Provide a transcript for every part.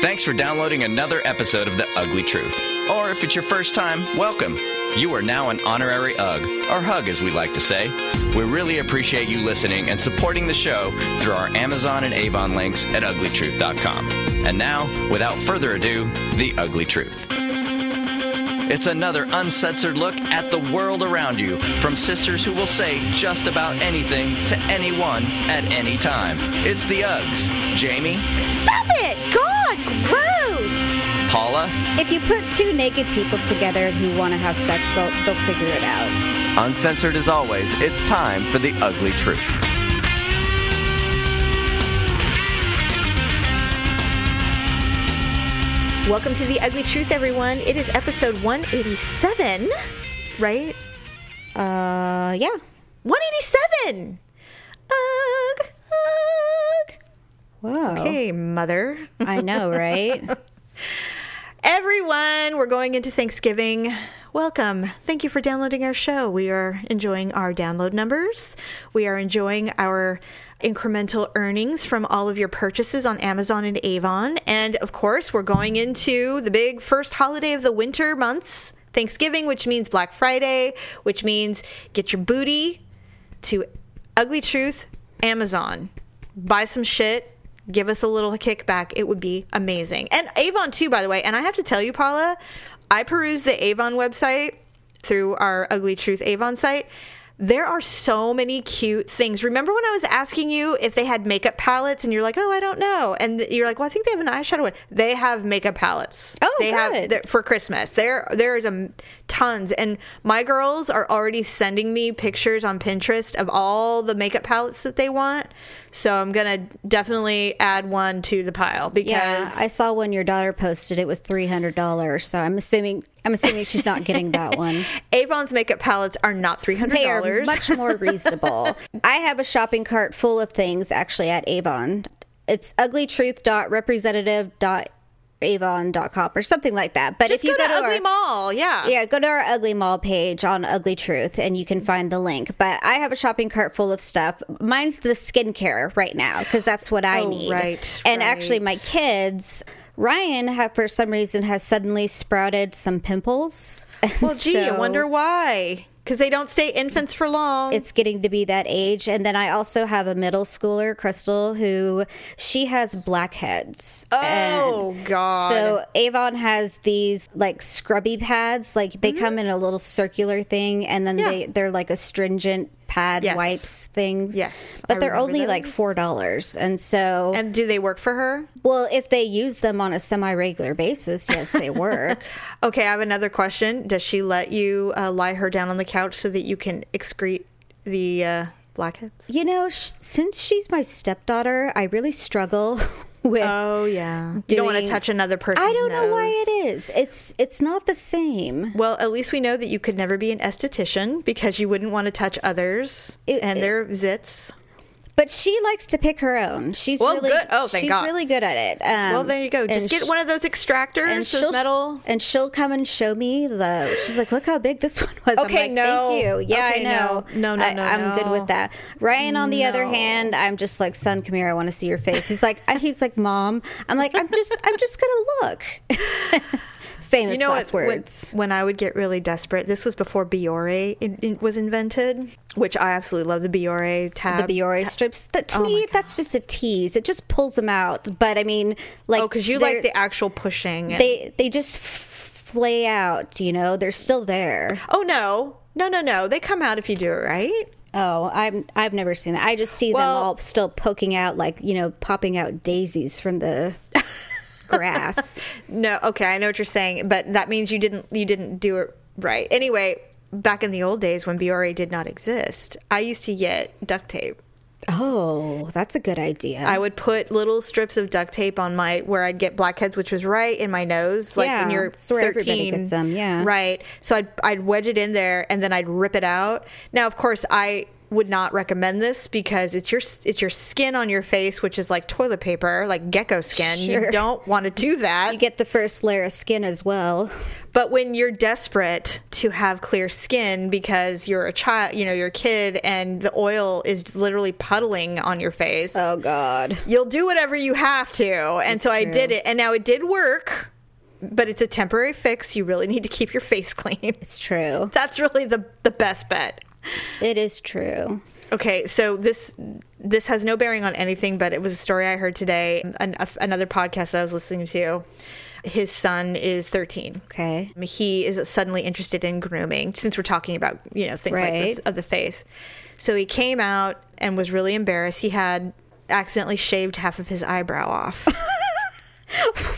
Thanks for downloading another episode of The Ugly Truth. Or if it's your first time, welcome. You are now an honorary UG, or HUG as we like to say. We really appreciate you listening and supporting the show through our Amazon and Avon links at uglytruth.com. And now, without further ado, The Ugly Truth. It's another uncensored look at the world around you from sisters who will say just about anything to anyone at any time. It's the Uggs. Jamie, Stop it! God, gross! Paula, If you put two naked people together who want to have sex, they'll, they'll figure it out. Uncensored as always, it's time for the ugly truth. Welcome to The Ugly Truth, everyone. It is episode 187, right? Uh, yeah. 187! Ugh, ugh. Whoa. Okay, mother. I know, right? Everyone, we're going into Thanksgiving. Welcome. Thank you for downloading our show. We are enjoying our download numbers. We are enjoying our incremental earnings from all of your purchases on Amazon and Avon. And of course, we're going into the big first holiday of the winter months, Thanksgiving, which means Black Friday, which means get your booty to Ugly Truth Amazon. Buy some shit. Give us a little kickback. It would be amazing. And Avon, too, by the way. And I have to tell you, Paula, I perused the Avon website through our Ugly Truth Avon site. There are so many cute things. Remember when I was asking you if they had makeup palettes and you're like, oh, I don't know. And you're like, well, I think they have an eyeshadow one. They have makeup palettes. Oh, they have good. they're- for Christmas. There, there is a tons, and my girls are already sending me pictures on Pinterest of all the makeup palettes that they want. So I'm gonna definitely add one to the pile because yeah. I saw when your daughter posted it was three hundred dollars. So I'm assuming I'm assuming she's not getting that one. Avon's makeup palettes are not three hundred They are dollars. much more reasonable. I have a shopping cart full of things actually at Avon. It's uglytruth.representative.avon.com or something like that. But Just if you go, to, our- Ugly Mall, yeah. Yeah, go to our Ugly Mall page on Ugly Truth and you can find the link. But I have a shopping cart full of stuff. Mine's the skincare right now because that's what I Oh, need. right, And actually, my kids, Ryan, have, for some reason, has suddenly sprouted some pimples. Well, gee, I wonder why. Because they don't stay infants for long. It's getting to be that age. And then I also have a middle schooler, Crystal, who she has blackheads. oh God. So Avon has these like scrubby pads, like they come in a little circular thing, and then Mm-hmm. Yeah. they they're like astringent pad Yes. wipes things. Yes, but I they're only like four dollars, and so and do they work for her? well, if they use them on a semi regular basis, yes, they work. Okay, I have another question. Does she let you uh, lie her down on the couch so that you can excrete the uh, blackheads? you know, sh- since she's my stepdaughter, I really struggle with. Oh yeah. you don't want to touch another person's I don't know why it is. It's it's not the same. Well, at least we know that you could never be an esthetician because you wouldn't want to touch others It- and it- their zits. But she likes to pick her own. She's Well, really good. Oh, thank she's God. really good at it. Um, Well, there you go. Just get one of those extractors, and she'll metal. and she'll come and show me the. She's like, look how big this one was. Okay, I'm like, no. thank you. Yeah, Okay, I know. no. No, no, I, no, I'm good with that. Ryan, on the other hand, I'm just like, son, come here. I want to see your face. He's like, he's like, mom. I'm like, I'm just, I'm just gonna look. Famous You know last what? When, words. when I would get really desperate, this was before Biore in, in- was invented, which I absolutely love the Biore tab. the Biore strips. That to Oh me, that's just a tease. It just pulls them out. But I mean, like, Oh, because you like the actual pushing. and- they they just flay out. You know, they're still there. oh no, no, no, no! They come out if you do it right. Oh, I'm I've never seen that. I just see Well- them all still poking out, like you know, popping out daisies from the grass. No, okay, I know what you're saying, but that means you didn't you didn't do it right. Anyway, back in the old days when Biore did not exist, I used to get duct tape. Oh, that's a good idea. I would put little strips of duct tape on my where I'd get blackheads, which was right in my nose, like when Yeah, you're it's where everybody thirteen. gets them, yeah. right. So I'd I'd wedge it in there and then I'd rip it out. Now, of course, I would not recommend this because it's your it's your skin on your face, which is like toilet paper, like gecko skin. Sure. You don't want to do that. You get the first layer of skin as well. But when you're desperate to have clear skin because you're a child, you know, you're a kid and the oil is literally puddling on your face, Oh God. you'll do whatever you have to. And so I true. did it. And now it did work, but it's a temporary fix. You really need to keep your face clean. It's true. That's really the, the best bet. It is true. Okay, so this this has no bearing on anything, but it was a story I heard today. An, a, another podcast that I was listening to. His son is 13. Okay. He is suddenly interested in grooming since we're talking about you know things like the, of the face. So he came out and was really embarrassed. He had accidentally shaved half of his eyebrow off.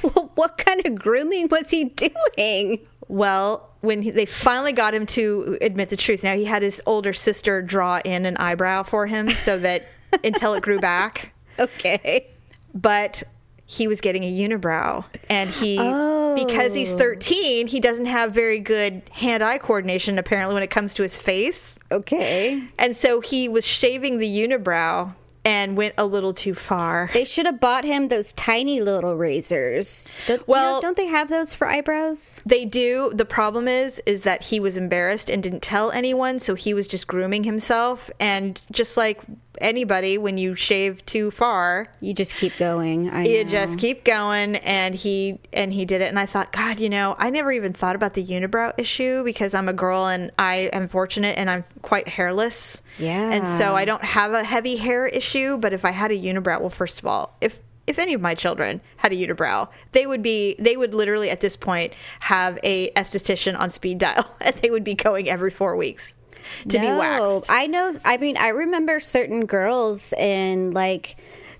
Well, what kind of grooming was he doing? Well, when he, they finally got him to admit the truth, now he had his older sister draw in an eyebrow for him so that until it grew back. Okay. But he was getting a unibrow, and he because he's 13, he doesn't have very good hand-eye coordination apparently when it comes to his face, Okay. and so he was shaving the unibrow and went a little too far. They should have bought him those tiny little razors. Don't, Well- well, don't they have those for eyebrows? They do. The problem is, is that he was embarrassed and didn't tell anyone, so he was just grooming himself. And just like anybody, when you shave too far, You just keep going. I you know. just keep going. And he and he did it. And I thought, God, you know, I never even thought about the unibrow issue because I'm a girl and I am fortunate and I'm quite hairless. Yeah. And so I don't have a heavy hair issue. But if I had a unibrow, well, first of all, if if any of my children had a unibrow, they would be they would literally at this point have a esthetician on speed dial and they would be going every four weeks to be waxed. I know. I mean, I remember certain girls in like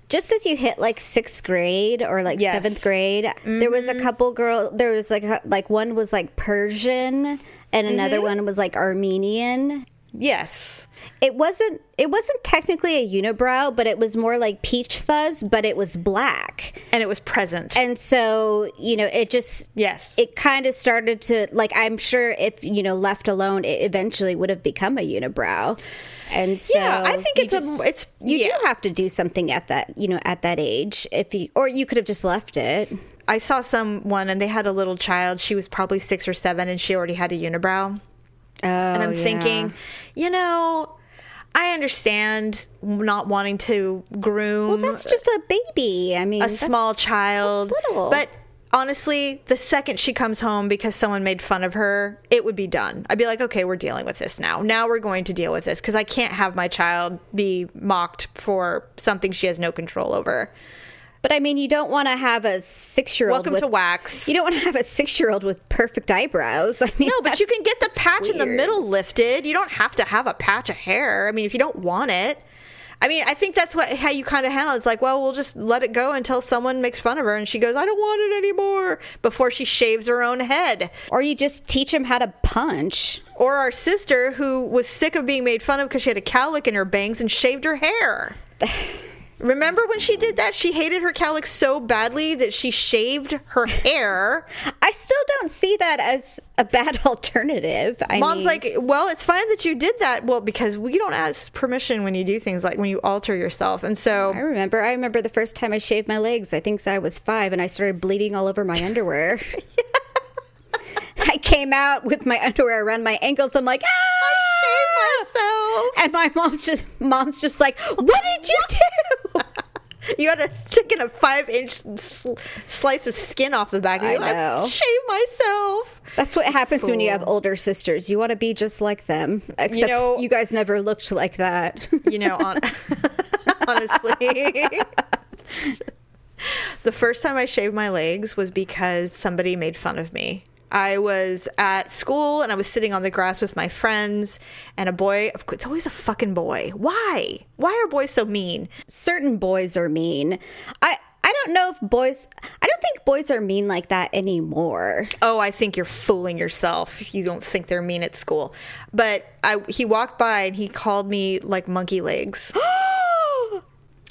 just as you hit like sixth grade or like Yes. seventh grade. There was a mm-hmm. couple girl. There was like like one was like Persian and another mm-hmm. one was like Armenian. Yes. It wasn't. It wasn't technically a unibrow, but it was more like peach fuzz, but it was black. And it was present. And so, you know, it just yes. it kind of started to like I'm sure if you know left alone, it eventually would have become a unibrow. And so yeah, I think it's just- a it's you yeah. do have to do something at that you know at that age if you or you could have just left it. I saw someone and they had a little child. She was probably six or seven and she already had a unibrow. Oh, And I'm thinking, you know, I understand not wanting to groom well, that's just a baby. I mean, a small child. little. But honestly, the second she comes home because someone made fun of her, it would be done. I'd be like, okay, we're dealing with this now. Now we're going to deal with this because I can't have my child be mocked for something she has no control over. But I mean, you don't want to have a six year old. Welcome with, to wax. You don't want to have a six year old with perfect eyebrows. I mean, No, but you can get the patch in the middle lifted. You don't have to have a patch of hair. I mean, if you don't want it. I mean, I think that's what how you kind of handle it. It's like, well, we'll just let it go until someone makes fun of her and she goes, I don't want it anymore before she shaves her own head. Or you just teach them how to punch. Or our sister who was sick of being made fun of because she had a cowlick in her bangs and shaved her hair. Remember when she did that? She hated her cowlick so badly that she shaved her hair. I still don't see that as a bad alternative. I Mom's mean, like, well, it's fine that you did that. Well, because we don't ask permission when you do things like when you alter yourself. And so I remember. I remember the first time I shaved my legs. I think I was five, and I started bleeding all over my underwear. I came out with my underwear around my ankles. I'm like, ah! Myself. And my mom's just, mom's just like, what did you do? You had to take a five inch sl- slice of skin off the back. of I you. know. shave myself. That's what happens when you have older sisters. You want to be just like them, except you, know- guys never looked like that. You know, on, honestly. the first time I shaved my legs was because somebody made fun of me. I was at school and I was sitting on the grass with my friends, and a boy, it's always a fucking boy. Why? Why are boys so mean? Certain boys are mean. I I don't know if boys. I don't think boys are mean like that anymore. Oh, I think you're fooling yourself you don't think they're mean at school. But I, he walked by and he called me like monkey legs.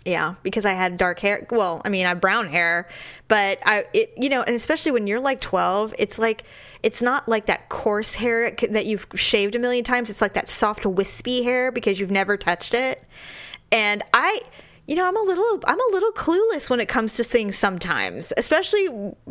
Yeah, because I had dark hair. Well, I mean, I have brown hair, but I, it, you know, and especially when you're like 12, it's like, it's not like that coarse hair that you've shaved a million times. It's like that soft, wispy hair because you've never touched it. And I, you know, I'm a little, I'm a little clueless when it comes to things sometimes, especially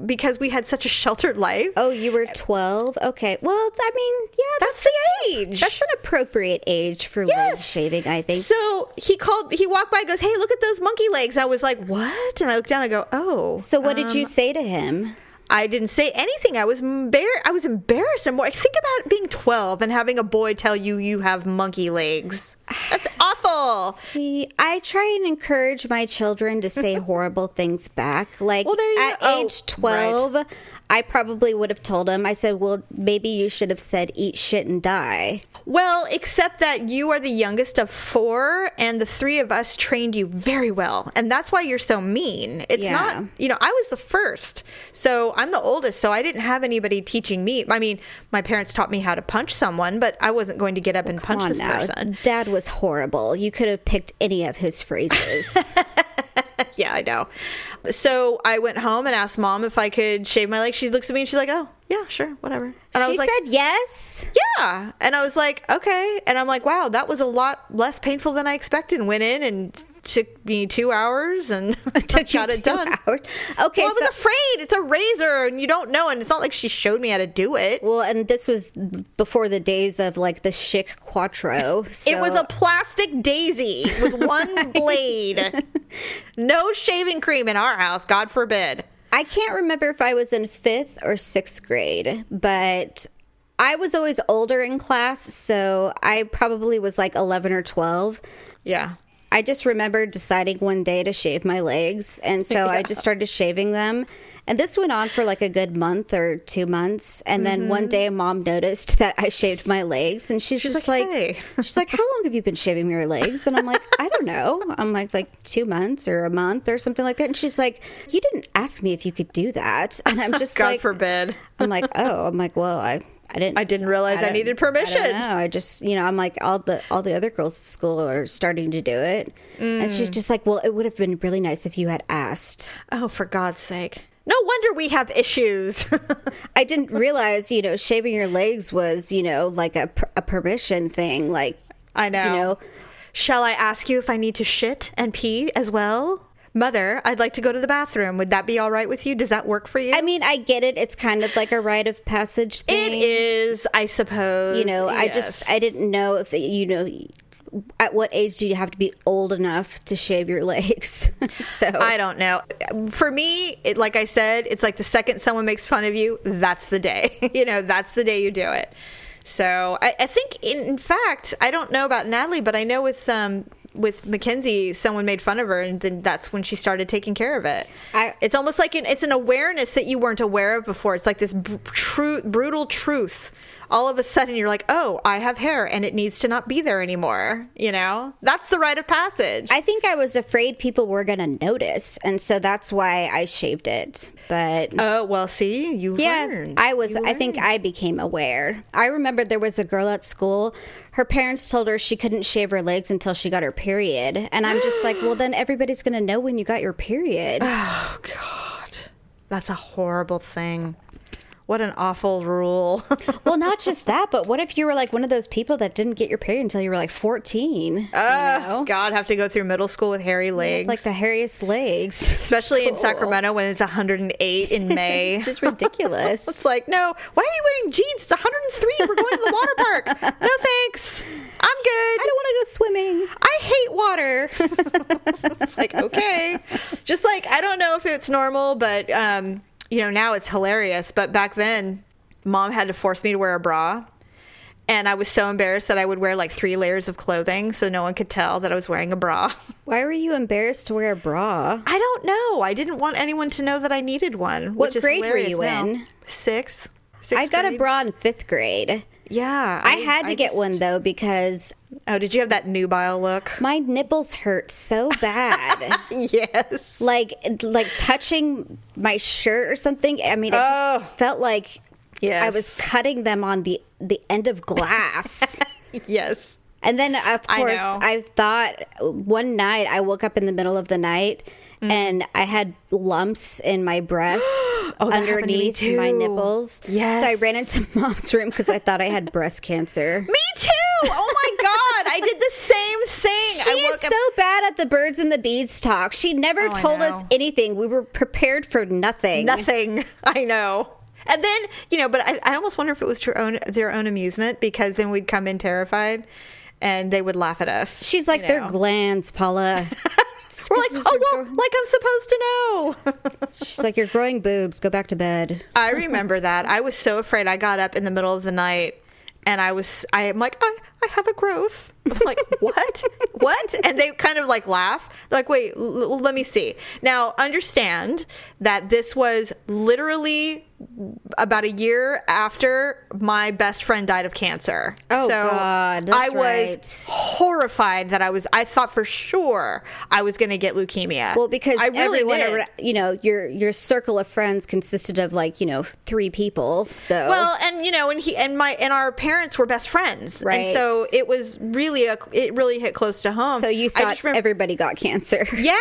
because we had such a sheltered life. Oh, you were 12? Okay. Well, I mean, yeah, That's the age. That's an appropriate age for wig Yes. shaving, I think. So he called, he walked by, and goes, Hey, look at those monkey legs. I was like, What? And I looked down, I go, Oh. So what did you um, say to him? I didn't say anything. I was embar- I was embarrassed. And more, think about being 12 and having a boy tell you you have monkey legs. That's awful. See, I try and encourage my children to say horrible things back. Like Well, at. Oh, age 12, I probably would have told him, I said, well, maybe you should have said eat shit and die. Well, except that you are the youngest of four, and the three of us trained you very well. And that's why you're so mean. It's Yeah. not, you know, I was the first. So I'm the oldest. So I didn't have anybody teaching me. I mean, my parents taught me how to punch someone, but I wasn't going to get up and punch this now. person. Dad was horrible. You could have picked any of his phrases. Yeah, I know. So I went home and asked mom if I could shave my legs. She looks at me and she's like, "Oh, yeah, sure, whatever." And I she was like, said yes. "Yeah," and I was like, "Okay," and I'm like, "Wow, that was a lot less painful than I expected." Went in and took me two hours and Took got it done. hours. Okay, well, I was so afraid. It's a razor, and you don't know, and it's not like she showed me how to do it. well, and this was before the days of like the Schick Quattro. It was a plastic daisy with one blade. No shaving cream in our house, God forbid. I can't remember if I was in fifth or sixth grade, but I was always older in class, so I probably was like 11 or 12. Yeah. I just remember deciding one day to shave my legs, and so I just started shaving them. And this went on for like a good month or two months, and then one mm-hmm. day, mom noticed that I shaved my legs, and she's, She's just like, like, "Hey." she's like, "How long have you been shaving your legs?" And I'm like, "I don't know." I'm like, like two months or a month or something like that. And she's like, "You didn't ask me if you could do that," and I'm just God like, forbid. I'm like, "Oh," I'm like, "Well, I." I didn't. I didn't realize I don't- needed I permission. know. I just, you know, I'm like all the all the other girls at school are starting to do it, and she's Mm. just like, "Well, it would have been really nice if you had asked." Oh, for God's sake. No wonder we have issues. I didn't realize, you know, shaving your legs was, you know, like a a permission thing. Like, I know. you know, Shall I ask you if I need to shit and pee as well? Mother, I'd like to go to the bathroom. Would that be all right with you? Does that work for you? I mean, I get it. It's kind of like a rite of passage thing. it is, I suppose. You know, I just I didn't know if you know at what age do you have to be old enough to shave your legs. so I don't know. For me, it, like I said, it's like the second someone makes fun of you, that's the day. you know, that's the day you do it. So I, I think, in, in fact, I don't know about Natalie, but I know with um, with Mackenzie, someone made fun of her, and then that's when she started taking care of it. I- it's almost like an, it's an awareness that you weren't aware of before. It's like this br- true, brutal truth. All of a sudden, you're like, "Oh, I have hair, and it needs to not be there anymore." You know, that's the rite of passage. I think I was afraid people were going to notice, and so that's why I shaved it. But Oh well, see, you yeah, learned. I was. I think. I became aware. I remember there was a girl at school. Her parents told her she couldn't shave her legs until she got her period, and I'm just like, well, then everybody's going to know when you got your period. Oh God, that's a horrible thing. What an awful rule. well, not just that, but what if you were like one of those people that didn't get your period until you were like 14? you oh know? God, have to go through middle school with hairy legs, like the hairiest legs, especially in Sacramento when it's 108 in May. It's just ridiculous. It's like, no, why are you wearing jeans? It's 103. We're going to the water park. No thanks. I'm good. I don't want to go swimming. I hate water. it's like, okay. Just like, I don't know if it's normal, but, um, you know, now it's hilarious. But back then, mom had to force me to wear a bra. And I was so embarrassed that I would wear like three layers of clothing so no one could tell that I was wearing a bra. Why were you embarrassed to wear a bra? I don't know. I didn't want anyone to know that I needed one. What which is grade were you now. in? Sixth. Sixth I got a bra in fifth grade. Yeah. I, had to get just- one though because Oh, did you have that nubile look? my nipples hurt so bad. yes. like like touching my shirt or something. I mean, it Oh. just felt like Yes. I was cutting them on the the end of glass. Yes. And then, of course, know. I, thought one night I woke up in the middle of the night Mm. and I had lumps in my breast Oh, underneath my nipples. Yes. So I ran into mom's room because I thought I had breast cancer. Me too. Oh my god, I did the same thing. She I is up. so bad at the birds and the bees talk. She never Oh, told us anything. We were prepared for nothing. Nothing. I know. And then you know, but I, I almost wonder if it was to own their own amusement because then we'd come in terrified, and they would laugh at us. She's like, you they're glands, Paula. We're like, oh well, like I'm supposed to know. She's like, you're growing boobs. Go back to bed. I remember that. I was so afraid. I got up in the middle of the night and I was, I am like, I, I have a growth. I'm like, what? what? And they kind of like laugh. They're like, wait, l- let me see. Now, understand that this was literally about a year after my best friend died of cancer. Oh, so God, I was right. horrified that I was, I thought for sure I was going to get leukemia. Well, because I really everyone, did. you know, your your circle of friends consisted of like you know three people. So Well, and you know, and he and my and our parents were best friends, and Right. so it was really a it really hit close to home. so you thought remember- everybody got cancer. yeah,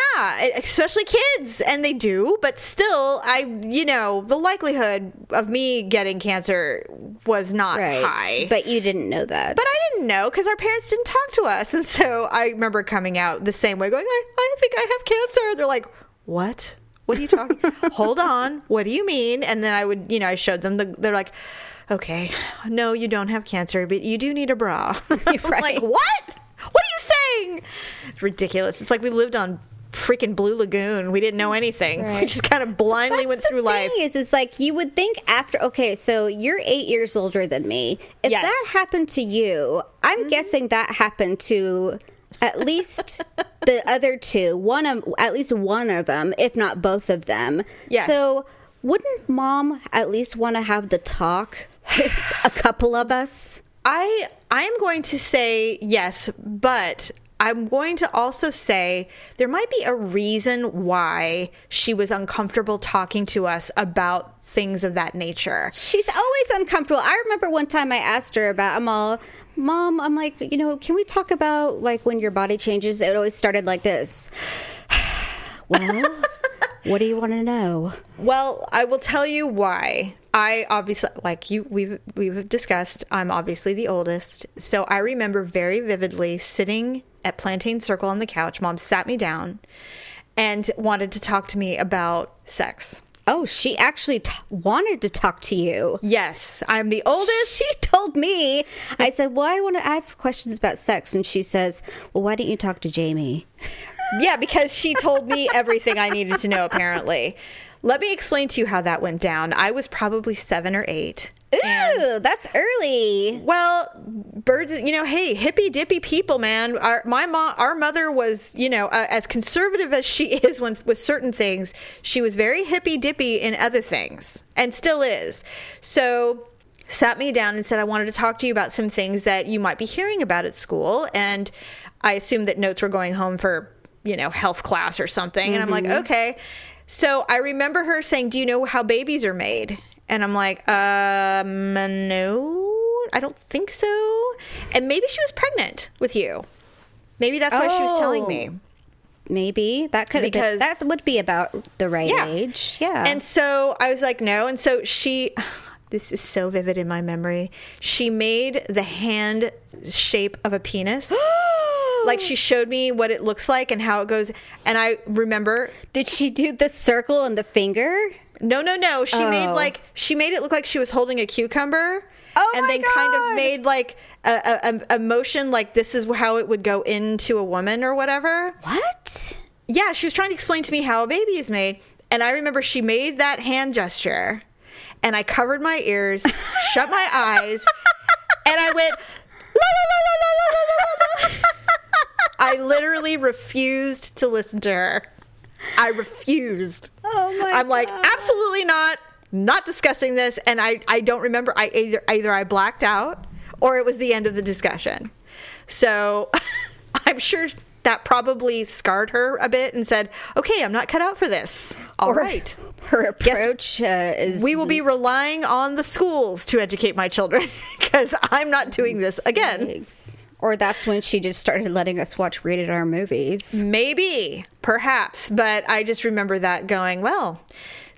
especially kids, and they do, but still, I you know, the likelihood of me getting cancer was not Right. high. But you didn't know that. But I didn't know because our parents didn't talk to us. And so I remember coming out the same way, going, I, I think I have cancer. They're like, What? What are you talking? Hold on. What do you mean? And then I would, you know, I showed them the, they're like, Okay, no, you don't have cancer, but you do need a bra. I'm Right. like, What? What are you saying? It's ridiculous. It's like we lived on freaking Blue Lagoon. We didn't know anything. We just kind of blindly That's went through life. thing Is is like you would think after okay, so you're eight years older than me. If Yes. Mm-hmm. that happened to you, I'm guessing that happened to at least the other two. One of at least one of them, if not both of them. Yes. So wouldn't mom at least want to have the talk with a couple of us? I I am going to say yes, but I'm going to also say there might be a reason why she was uncomfortable talking to us about things of that nature. She's always uncomfortable. I remember one time I asked her about, I'm all, Mom, I'm like, you know, can we talk about like when your body changes? It always started like this. well, what do you want to know? Well, I will tell you why. I obviously like you we've we've discussed, I'm obviously the oldest. So I remember very vividly sitting at Plantain Circle on the couch. Mom sat me down and wanted to talk to me about sex. Oh, she actually t- wanted to talk to you. Yes, I'm the oldest. She told me. I said, "Well, I want to. I have questions about sex," and she says, "Well, why don't you talk to Jamie?" Yeah, because she told me everything I needed to know, apparently. Let me explain to you how that went down. I was probably seven or eight. Ooh, that's early. Well, birds, you know, hey, hippy dippy people, man. Our my mom, our mother was, you know, uh, as conservative as she is when with certain things, she was very hippy dippy in other things, and still is. So, sat me down and said, "I wanted to talk to you about some things that you might be hearing about at school." And I assumed that notes were going home for, you know, health class or something. And I'm like, okay. So I remember her saying, "Do you know how babies are made?" And I'm like, um, no, I don't think so. And maybe she was pregnant with you. Maybe that's why she was telling me. Maybe that could Because- because that would be about the right Yeah. age. Yeah. And so I was like, no. And so she, this is so vivid in my memory. She made the hand shape of a penis. like she showed me what it looks like and how it goes. And I remember, Did she do the circle and the finger? no, no, no. She made Oh. like, she made it look like she was holding a cucumber. Oh and then kind of made like a, a, a motion like this is how it would go into a woman or whatever. What? Yeah, she was trying to explain to me how a baby is made. And I remember she made that hand gesture. And I covered my ears, shut my eyes, and I went, la la la la la la la la. I literally refused to listen to her. I refused. Oh my I'm like, absolutely not, not discussing this. And I, I don't remember. I either either I blacked out or it was the end of the discussion. So I'm sure that probably scarred her a bit and said, okay, I'm not cut out for this. All right, Her approach uh, is We will be relying on the schools to educate my children because I'm not doing this again. Or that's when she just started letting us watch rated R movies. Maybe, perhaps, but I just remember that going, well,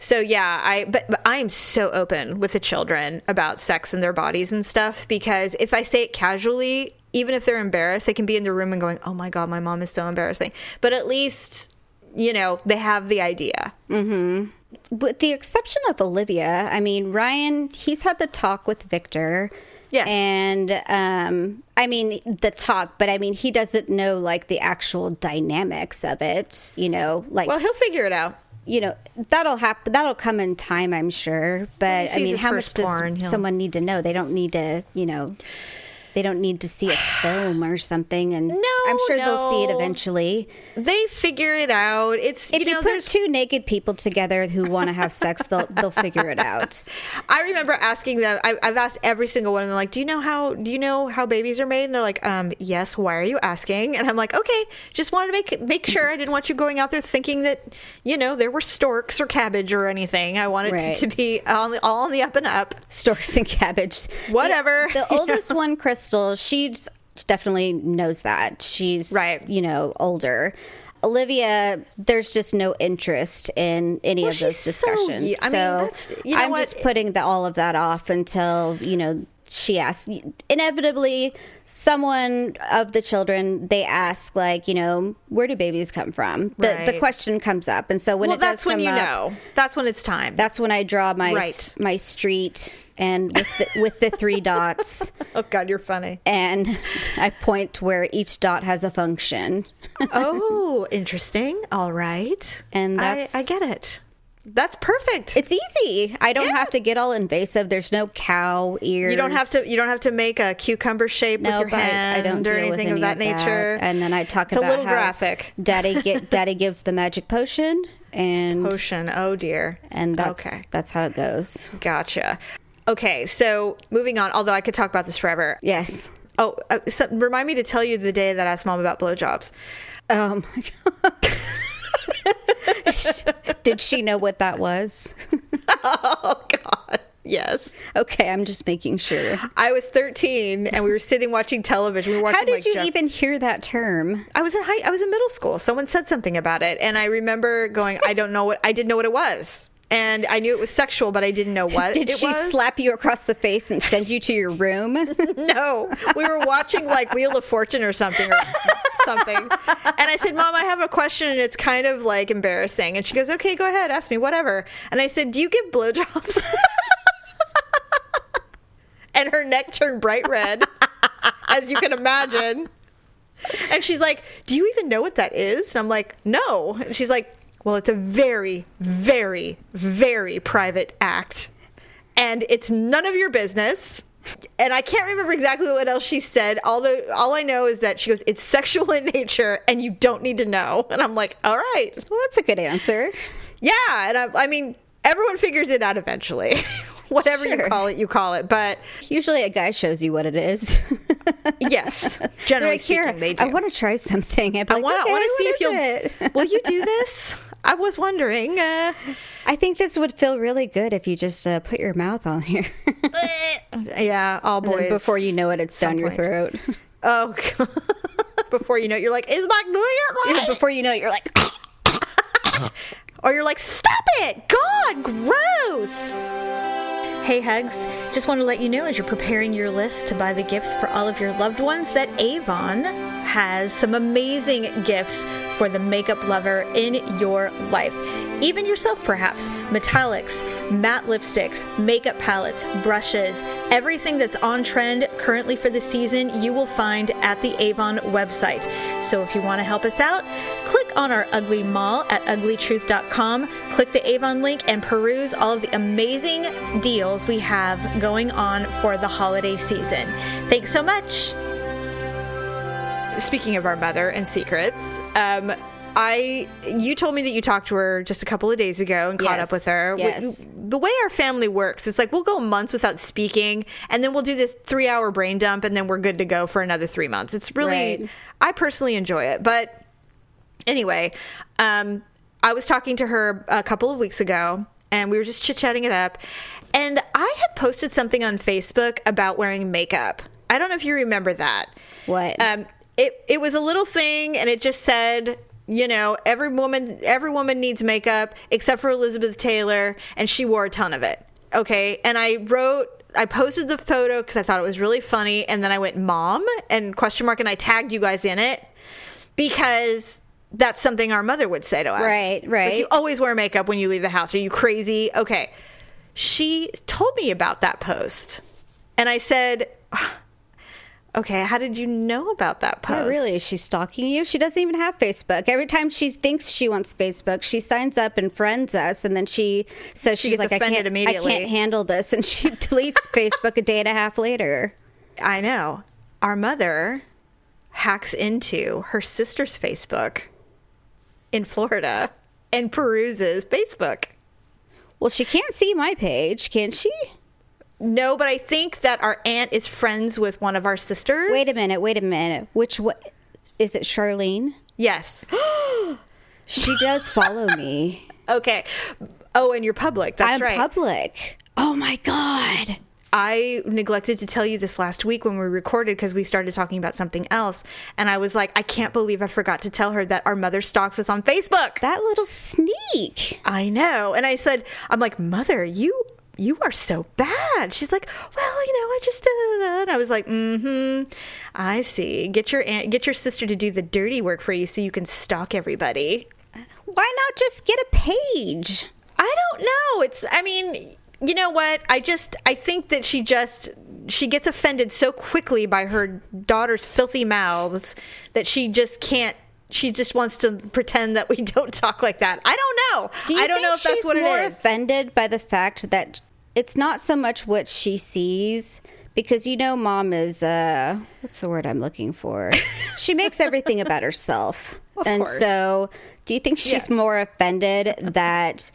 so yeah, I but, but I am so open with the children about sex and their bodies and stuff because if I say it casually, even if they're embarrassed, they can be in the room and going, "Oh my god, my mom is so embarrassing." But at least, you know, they have the idea. Mm-hmm. With the exception of Olivia, I mean, Ryan, he's had the talk with Victor. Yes. And um, I mean, the talk, but I mean, he doesn't know like the actual dynamics of it, you know, like, Well, he'll figure it out. you know, that'll happen, that'll come in time, I'm sure. But I mean, how much does porn, someone need to know? They don't need to, you know, they don't need to see a film or something. And No, I'm sure they'll see it eventually. They figure it out. It's If you you, know, put there's two naked people together who want to have sex, they'll they'll figure it out. I remember asking them. I, I've asked every single one of them, like, "Do you know how? Do you know how babies are made?" And they're like, "Um, yes. Why are you asking?" And I'm like, "Okay, just wanted to make make sure. I didn't want you going out there thinking that, you know, there were storks or cabbage or anything. I wanted Right. to, to be on the, all on the up and up. Storks and cabbage. Whatever. The, the oldest one, Crystal, she's definitely knows that. She's Right. you know, older. Olivia, there's just no interest in any Well, of those so discussions. y- I mean, that's- you know just putting the, all of that off until you know she asks. Inevitably, someone of the children they ask like, you know, where do babies come from? The the question comes up, and so when well, it does that's when you up, know. That's when it's time. that's when I draw my Right. my street and with the, with the three dots, oh God, you're funny. and I point to where each dot has a function. oh, interesting. All right. And I, I get it. That's perfect. It's easy. I don't Yeah. have to get all invasive. There's no cow ears. You don't have to. You don't have to make a cucumber shape with your I, hand I don't or deal with anything any of that nature. And then I talk It's a about little how graphic. Daddy get Daddy gives the magic potion, and Ocean. Oh dear. and that's okay. that's how it goes. Gotcha. Okay, so moving on. Although I could talk about this forever. Yes. Oh, uh, so remind me to tell you the day that I asked mom about blowjobs. Um. Did she know what that was? Oh God. Yes. Okay, I'm just making sure. I was 13 and we were sitting watching television. We were watching. How did like, you Jeff- even hear that term? I was in high. I was in middle school. Someone said something about it, and I remember going, "I don't know what. I didn't know what it was." And I knew it was sexual, but I didn't know what Did she was. slap you across the face and send you to your room? No, we were watching like Wheel of Fortune or something or something. And I said, "Mom, I have a question, and it's kind of like embarrassing." And she goes, "Okay, go ahead, ask me, whatever." And I said, "Do you give blowjobs?" and her neck turned bright red, as you can imagine. And she's like, "Do you even know what that is?" And I'm like, "No." And she's like, "Well, it's a very, very, very private act, and it's none of your business." And I can't remember exactly what else she said. Although all I know is that she goes, "It's sexual in nature, and you don't need to know." And I'm like, "All right, well, that's a good answer. yeah." And I, I mean, everyone figures it out eventually. Whatever you call it, you call it. But Usually a guy shows you what it is. yes, generally like, speaking, they do. I want to try something. I'm I like, want okay, to see if you'll. it? will you do this? I was wondering. Uh, I think this would feel really good if you just uh, put your mouth on here. yeah, all boys. before you know it, it's down your throat. Oh, God. before you know it, you're like, "Is my doing it right?" Before you know it, you're like, Or you're like, "Stop it! God, gross." Hey Hugs, just want to let you know as you're preparing your list to buy the gifts for all of your loved ones that Avon has some amazing gifts for the makeup lover in your life. Even yourself, perhaps. Metallics, matte lipsticks, makeup palettes, brushes, everything that's on trend currently for the season, you will find at the Avon website. So if you want to help us out, click on our ugly mall at uglytruth.com, click the Avon link, and peruse all of the amazing deals we have going on for the holiday season. Thanks so much. Speaking of our mother and secrets, um, I you told me that you talked to her just a couple of days ago and caught Yes, up with her. We- yes. the way our family works, it's like we'll go months without speaking, and then we'll do this three-hour brain dump, and then we're good to go for another three months. It's really, Right. I personally enjoy it, but anyway, um, I was talking to her a couple of weeks ago and we were just chit chatting it up. And I had posted something on Facebook about wearing makeup. I don't know if you remember that. What? Um, it it was a little thing, and it just said, you know, every woman every woman needs makeup except for Elizabeth Taylor, and she wore a ton of it. Okay, and I wrote. I posted the photo because I thought it was really funny, and then I went mom and question mark, and I tagged you guys in it because that's something our mother would say to us. Right, Like, right. you always wear makeup when you leave the house. Are you crazy? Okay. She told me about that post, and I said, ah, "Okay, how did you know about that post?" Really. Is she stalking you? She doesn't even have Facebook. Every time she thinks she wants Facebook, she signs up and friends us, and then she says She she's like, I can't, I can't handle this, and she deletes Facebook a day and a half later. I know. Our mother hacks into her sister's Facebook in Florida and peruses Facebook. Well, she can't see my page, can she? No, but I think that our aunt is friends with one of our sisters. Wait a minute. Wait a minute. Which what is it? Charlene? Yes. She does follow me. okay. Oh, and you're public. That's I'm right. public. Oh my god. I neglected to tell you this last week when we recorded because we started talking about something else. And I was like, I can't believe I forgot to tell her that our mother stalks us on Facebook. That little sneak. I know. And I said, I'm like, Mother, you you are so bad. She's like, Well, you know, I just da, da, da, da." and I was like, Mm-hmm. I see. Get your aunt get your sister to do the dirty work for you so you can stalk everybody. Why not just get a page? I don't know. It's I mean, you know what? I just I think that she just she gets offended so quickly by her daughter's filthy mouths that she just can't she just wants to pretend that we don't talk like that. I don't know. Do you I don't know if that's what it more offended by the fact that it's not so much what she sees because you know mom is uh what's the word I'm looking for? she makes everything about herself. Of and course. so do you think she's Yeah. more offended that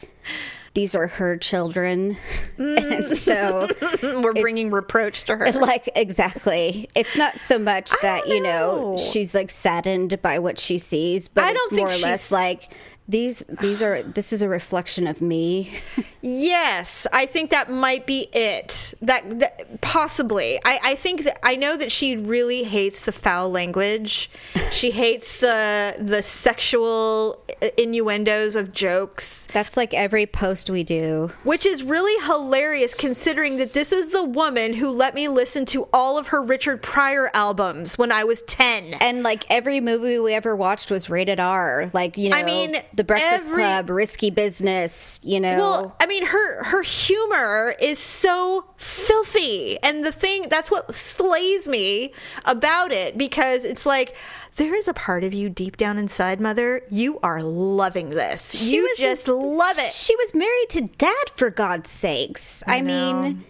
these are her children? and mm. so We're bringing reproach to her. like exactly it's not so much that don't you know know. she's like saddened by what she sees but I it's don't think more or less like these these are this is a reflection of me Yes, I think that might be it. That, that possibly. I, I think that I know that she really hates the foul language. She hates the the sexual innuendos of jokes, that's like every post we do which is really hilarious considering that this is the woman who let me listen to all of her Richard Pryor albums when I was 10. and like every movie we ever watched was rated r like you know I mean, the breakfast every- club risky business you know Well, I mean, her her humor is so filthy, and the thing that's what slays me about it because it's like there is a part of you deep down inside, mother. You are loving this. you just love it. she was married to dad for god's sakes i, mean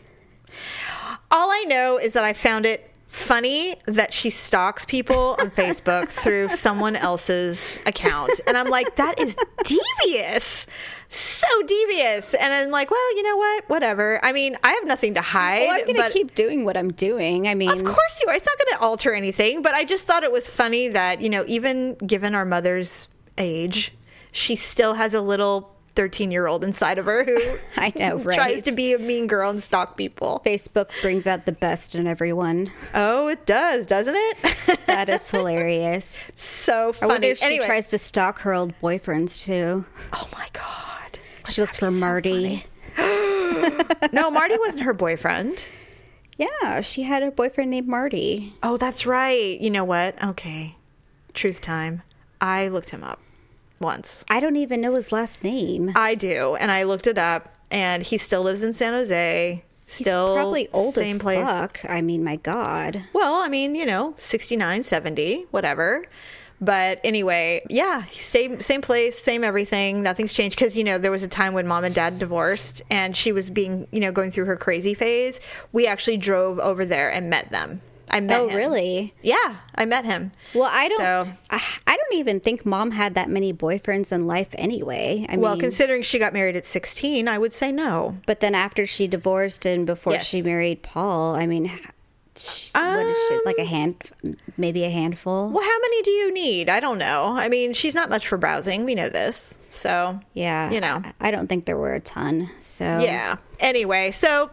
All I know is that I found it funny that she stalks people on Facebook through someone else's account. And I'm like, that is devious. So devious. And I'm like, well, you know what? Whatever. I mean, I have nothing to hide. well, i'm gonna but keep doing what i'm doing i mean Of course you are. It's not going to alter anything, but I just thought it was funny that, you know, even given our mother's age, she still has a little 13 year old inside of her who I know, tries to be a mean girl and stalk people. Facebook brings out the best in everyone. Oh, it does, doesn't it? That is hilarious. so I funny. wonder if she tries to stalk her old boyfriends too. Oh my God. She looks for Marty. No, Marty wasn't her boyfriend. Yeah, she had a boyfriend named Marty. Oh, that's right. You know what? Okay. Truth time. I looked him up once. I don't even know his last name. I do, and I looked it up, and he still lives in San Jose. Still He's probably old same as place. fuck. I mean, my God. Well, I mean, you know, 69, 70, whatever. But anyway, yeah, same same place, same everything. Nothing's changed because you know there was a time when mom and dad divorced, and she was being you know going through her crazy phase. We actually drove over there and met them. I met Oh, him. really? Yeah, I met him. Well, I don't. So- I, I don't even think mom had that many boyfriends in life anyway. I Well, mean, considering she got married at 16, I would say no. but then after she divorced and before Yes. she married Paul, I mean, what is she like a um, hand, maybe a handful? Well, how many do you need? I don't know. I mean, she's not much for browsing. We know this. So, Yeah, you know. I, don't think there were a ton. So yeah. Anyway, so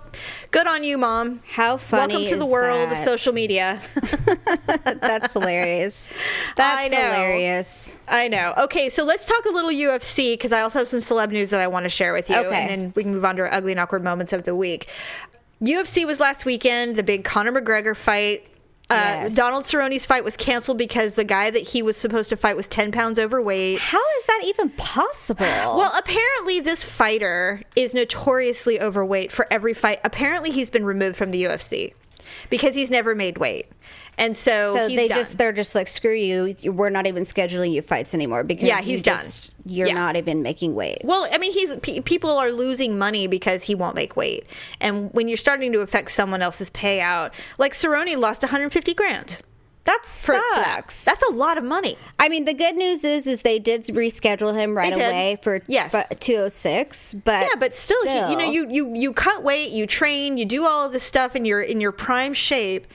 good on you, mom. how funny Welcome to the world of social media. That's hilarious. That's I know. hilarious. I know. Okay, so let's talk a little UFC because I also have some celeb news that I want to share with you, Okay. and then we can move on to our ugly and awkward moments of the week. UFC was last weekend. The big Conor McGregor fight. Uh, Yes. Donald Cerrone's fight was canceled because the guy that he was supposed to fight was ten pounds overweight. How is that even possible? Well, apparently this fighter is notoriously overweight for every fight. Apparently he's been removed from the UFC because he's never made weight. And so, so they done. just they're just like screw you. you- We're not even scheduling you fights anymore because Yeah, you he's done. just- You're Yeah. not even making weight. Well, I mean, he's pe- people are losing money because he won't make weight, and when you're starting to affect someone else's payout, like Cerrone lost 150 grand. That sucks. That's a lot of money. I mean, the good news is, is they did reschedule him right away for Yes. but 206. But Yeah, but still, He, you know, you you you cut weight, you train, you do all of this stuff, and you're in your prime shape.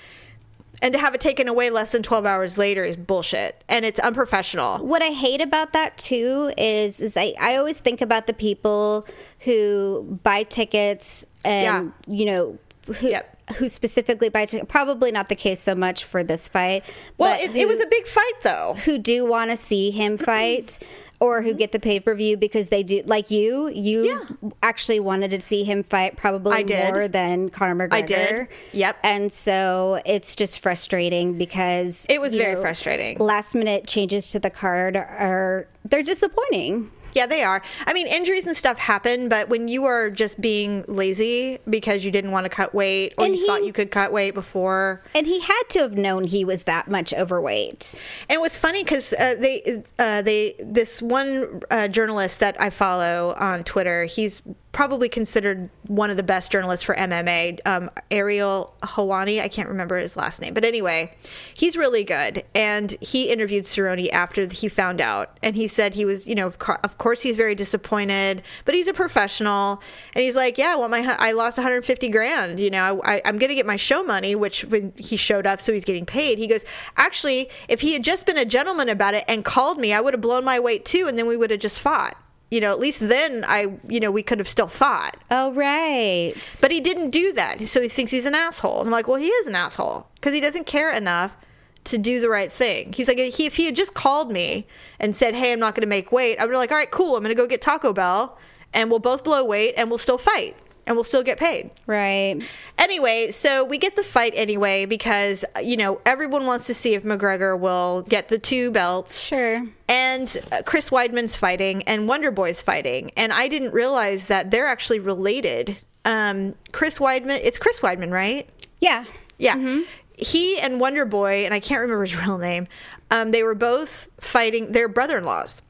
And to have it taken away less than 12 hours later is bullshit, and it's unprofessional. what I hate about that too is, is I, I always think about the people who buy tickets and you know who. Yep. Who specifically buy tickets? Probably not the case so much for this fight. Well, it, it was a big fight, though. who do want to see him fight or who get the mm-hmm. pay per view because they do like you. You Yeah. actually wanted to see him fight probably more than Conor McGregor. I did. Yep. And so it's just frustrating because It was very frustrating. Last minute changes to the card are they're disappointing. Yeah, they are. I mean, injuries and stuff happen, but when you are just being lazy because you didn't want to cut weight or And you he- thought you could cut weight before, And he had to have known he was that much overweight. and it was funny because uh, they uh, they this one uh, journalist that I follow on Twitter, he's probably considered one of the best journalists for MMA. Um, Ariel Helwani, I can't remember his last name, but anyway, he's really good. And he interviewed Cerrone after he found out, and he said he was, you know, of course he's very disappointed, but he's a professional, and he's like, yeah, well, my I lost 150 grand. You know, I, I'm gonna get my show money, which when he showed up, so he's getting paid. He goes, actually, if he had just been a gentleman about it and called me, I would have blown my weight too, and then we would have just fought. You know, at least then I, you know, we could have still fought. Oh right. But he didn't do that. So he thinks he's an asshole. And I'm like, well, he is an asshole because he doesn't care enough to do the right thing. He's like, he, if he had just called me and said, hey, I'm not going to make weight, I would be like, all right, cool. I'm going to go get Taco Bell and we'll both blow weight and we'll still fight and we'll still get paid. Right. Anyway, so we get the fight anyway because, you know, everyone wants to see if McGregor will get the two belts. Sure. And uh, Chris Weidman's fighting and Wonder Boy's fighting. And I didn't realize that they're actually related. Um, Chris Weidman, it's Chris Weidman, right? Yeah. Yeah. He and Wonder Boy, and I can't remember his real name, um, they were both fighting, they're brother in laws.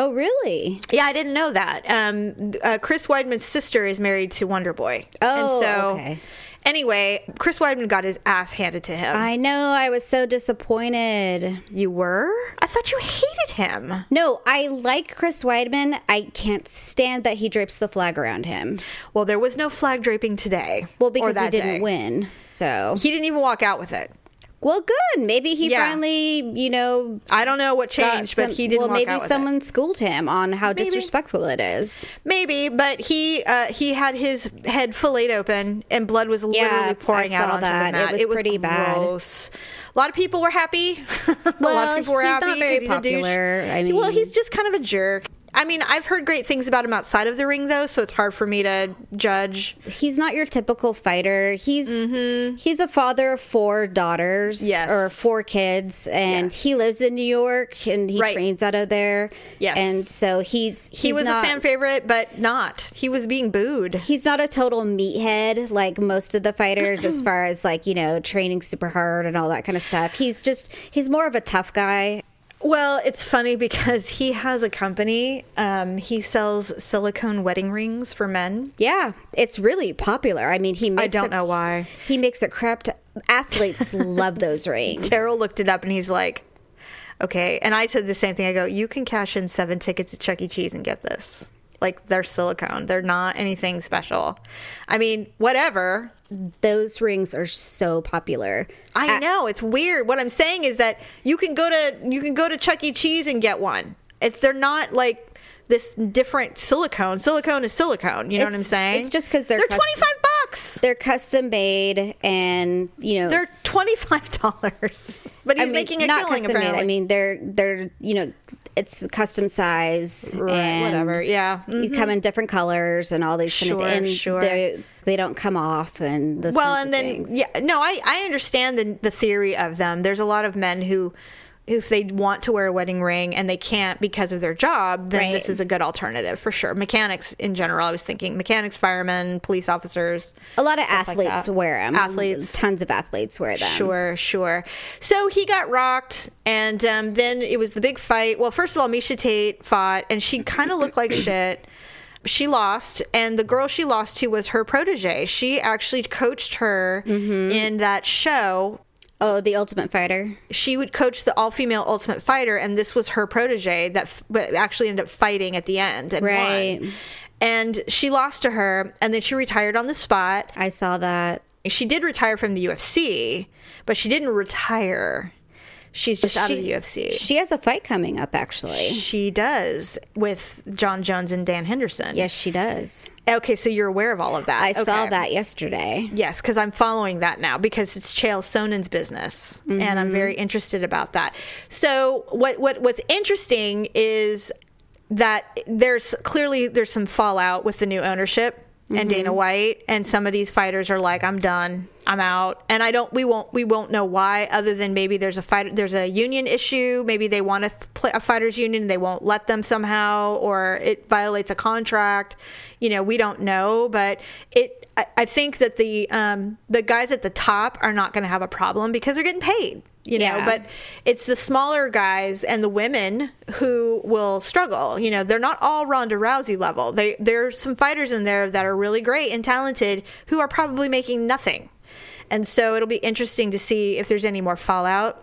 Oh really? Yeah, I didn't know that. Um, uh, Chris Weidman's sister is married to Wonder Boy. and Oh, so, okay. Anyway, Chris Weidman got his ass handed to him. I know. I was so disappointed. you were? I thought you hated him. No, I like Chris Weidman. I can't stand that he drapes the flag around him. Well, there was no flag draping today. Well, because he didn't day. win. So, He didn't even walk out with it. Well, good. Maybe he Yeah. finally, you know, I don't know what changed, but he didn't Well, maybe someone it. schooled him on how disrespectful it is. Maybe, but he uh, he had his head filleted open and blood was literally pouring out onto that. the It mat. was pretty bad. A lot of people were happy. Well, a lot of people were he's happy not very 'cause he's a douche. I well, he's just kind of a jerk. I mean, I've heard great things about him outside of the ring, though, so it's hard for me to judge. He's not your typical fighter. He's he's a father of four daughters, Mm-hmm. Yes. or four kids, and Yes. he lives in New York and he Right. trains out of there. Yes. and so he's, he's He was not, a fan favorite, but not. He was being booed. he's not a total meathead like most of the fighters as far as like you know training super hard and all that kind of stuff he's just he's more of a tough guy Well, it's funny because he has a company. Um, he sells silicone wedding rings for men. yeah it's really popular i mean he makes I don't a- know why. he makes a crap t- athletes love those rings Daryl looked it up and he's like, okay. And I said the same thing. I go, you can cash in seven tickets at Chuck E. Cheese and get this. Like, they're silicone. They're not anything special. I mean, whatever. Those rings are so popular. I At- know it's weird. What I'm saying is that you can go to you can go to Chuck E. Cheese and get one. If they're not like this different silicone, silicone is silicone. You know what I'm saying? it's just 'cause they're they're custom. 25 bucks. They're custom made, and you know They're 25 dollars. But he's I mean, making a not killing custom apparently. made. I mean, they're they're you know it's custom size right, and whatever. Yeah. Mm. You come in different colors and all these kind of Sure, and sure. they they don't come off and well and then things. yeah no i i understand the the theory of them there's a lot of men who if they want to wear a wedding ring and they can't because of their job then Right. this is a good alternative for sure mechanics in general i was thinking mechanics firemen police officers a lot of stuff like athletes wear them. Athletes. tons of athletes wear them. Sure, sure. So he got rocked, and um, then it was the big fight. Well, first of all, Miesha Tate fought, and she kind of looked like shit. She lost, and the girl she lost to was her protege. She actually coached her Mm-hmm. in that show. Oh, the Ultimate Fighter. She would coach the all-female Ultimate Fighter, and this was her protege that f- actually ended up fighting at the end and Right. won. And she lost to her, and then she retired on the spot. I saw that. She did retire from the UFC, but she didn't retire. She's just out of the UFC. She has a fight coming up, actually. She does with Jon Jones and Dan Henderson. Yes, she does. Okay, so you're aware of all of that. I saw that yesterday. Yes, because I'm following that now because it's Chael Sonnen's business, and Mm-hmm. I'm very interested about that. So what what what's interesting is that there's clearly there's some fallout with the new ownership and Mm-hmm. Dana White, and some of these fighters are like, "I'm done, I'm out," and I don't. We won't. We won't know why, other than maybe there's a fight. There's a union issue. Maybe they want to play a fighters union, and they won't let them somehow, or it violates a contract. You know, we don't know, but it. I, I think that the um, the guys at the top are not going to have a problem because they're getting paid. You know, Yeah. but it's the smaller guys and the women who will struggle. You know, they're not all Ronda Rousey level. They there's some fighters in there that are really great and talented who are probably making nothing. And so it'll be interesting to see if there's any more fallout.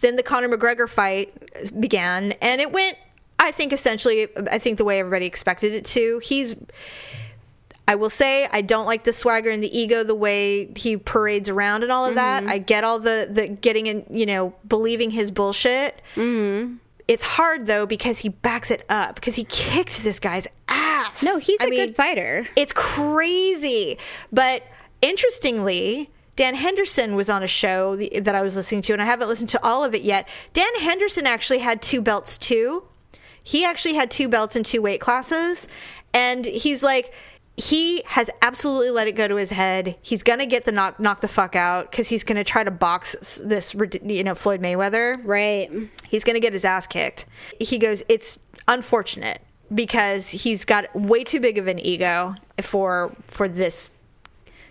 Then the Conor McGregor fight began and it went I think essentially I think the way everybody expected it to. He's I will say I don't like the swagger and the ego, the way he parades around and all of that. I get all the the getting in, you know, believing his bullshit. Mm-hmm. It's hard though because he backs it up because he kicked this guy's ass. No, he's a a good fighter. It's crazy, but interestingly. Dan Henderson was on a show that I was listening to, and I haven't listened to all of it yet. Dan Henderson actually had two belts too. He actually had two belts in two weight classes, and he's like, he has absolutely let it go to his head. He's gonna get the knock knock the fuck out because he's gonna try to box this, you know, Floyd Mayweather. Right. He's gonna get his ass kicked. He goes, it's unfortunate because he's got way too big of an ego for for this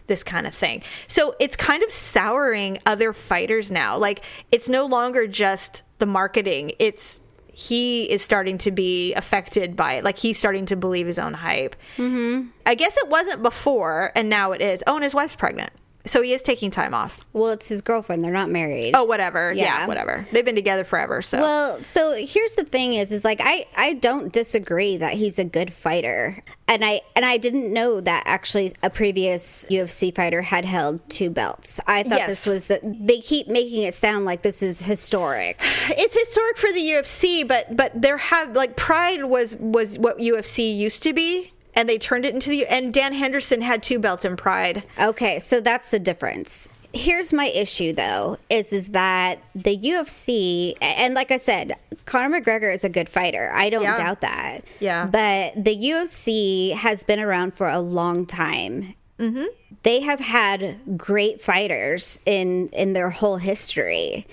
this kind of thing. So it's kind of souring other fighters now. Like it's no longer just the marketing. It's he is starting to be affected by it. Like he's starting to believe his own hype. Mm-hmm. I guess it wasn't before, and now it is. Oh, and his wife's pregnant, so he is taking time off. Well, it's his girlfriend. They're not married. Oh, whatever. Yeah, Yeah. whatever. They've been together forever. So Well, so here's the thing is is like I I don't disagree that he's a good fighter. And I and I didn't know that actually a previous UFC fighter had held two belts. I thought Yes. this was the they keep making it sound like this is historic. it's historic for the UFC, but but there have like Pride was was what UFC used to be, and they turned it into the. And Dan Henderson had two belts in Pride. Okay, so that's the difference. Here's my issue though is is that the UFC and like I said, Conor McGregor is a good fighter. I don't Yeah. doubt that. Yeah. But the UFC has been around for a long time. Mm-hmm. They have had great fighters in in their whole history.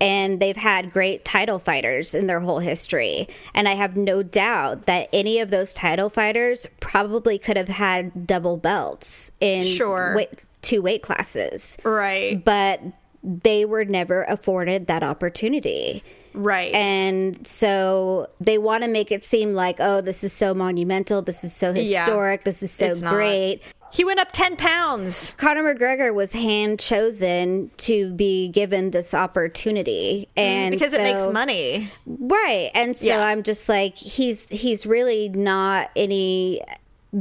And they've had great title fighters in their whole history. And I have no doubt that any of those title fighters probably could have had double belts in Sure. weight, two weight classes. Right. But they were never afforded that opportunity. Right. And so they want to make it seem like, oh, this is so monumental. This is so Yeah. historic. This is so great. not. He went up ten pounds. Conor McGregor was hand chosen to be given this opportunity, and Mm, Because it makes money. right? And so Yeah. I'm just like, he's he's really not any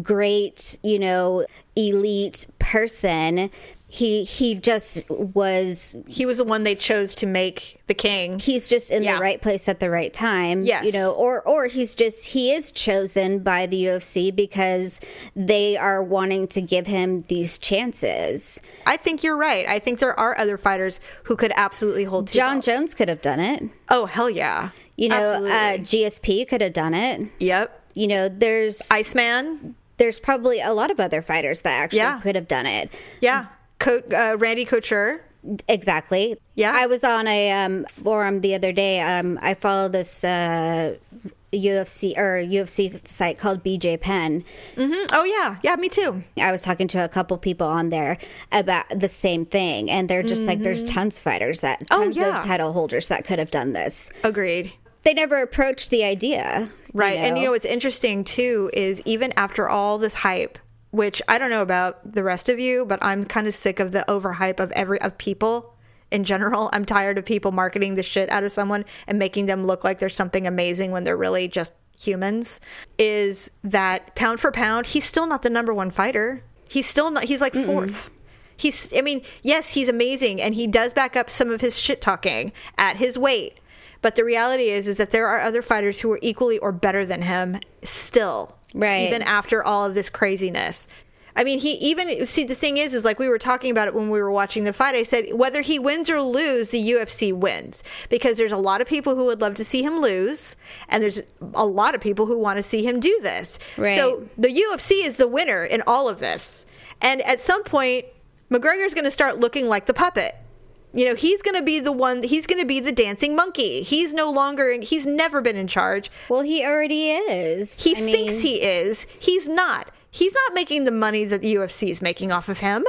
great, you know, elite person. He he just was He was the one they chose to make the king. he's just in Yeah. the right place at the right time. Yes. You know, or or he's just he is chosen by the UFC because they are wanting to give him these chances. I think you're right. I think there are other fighters who could absolutely hold Jon belts. Jones could have done it. Oh hell yeah! You know, uh, GSP could have done it. yep. You know, there's Iceman. there's probably a lot of other fighters that actually Yeah. could have done it. Yeah. Co- uh, Randy Couture. Exactly. Yeah. I was on a um, forum the other day. Um, I follow this uh, UFC or UFC site called BJ Penn. Mm, Oh yeah, yeah. Me too. I was talking to a couple people on there about the same thing, and they're just like, "There's tons of fighters that, Mm-hmm. Oh, yeah. of title holders that could have done this." Agreed. They never approached the idea, Right. And you know what's interesting too is even after all this hype, which I don't know about the rest of you, but I'm kind of sick of the overhype of every of people in general. I'm tired of people marketing the shit out of someone and making them look like they're something amazing when they're really just humans. Is that pound for pound, he's still not the number one fighter. He's still not he's like 4th He's I mean, yes, he's amazing and he does back up some of his shit talking at his weight. But the reality is is that there are other fighters who are equally or better than him still. Right. Even after all of this craziness. I mean, he even see the thing is is like we were talking about it when we were watching the fight. I said whether he wins or lose, the UFC wins because there's a lot of people who would love to see him lose, and there's a lot of people who want to see him do this. Right. So the UFC is the winner in all of this, and at some point, McGregor's going to start looking like the puppet. You know, he's going to be the one. He's going to be the dancing monkey. He's no longer. He's never been in charge. Well, he already is. He I mean, thinks he is. He's not. He's not making the money that the UFC is making off of him.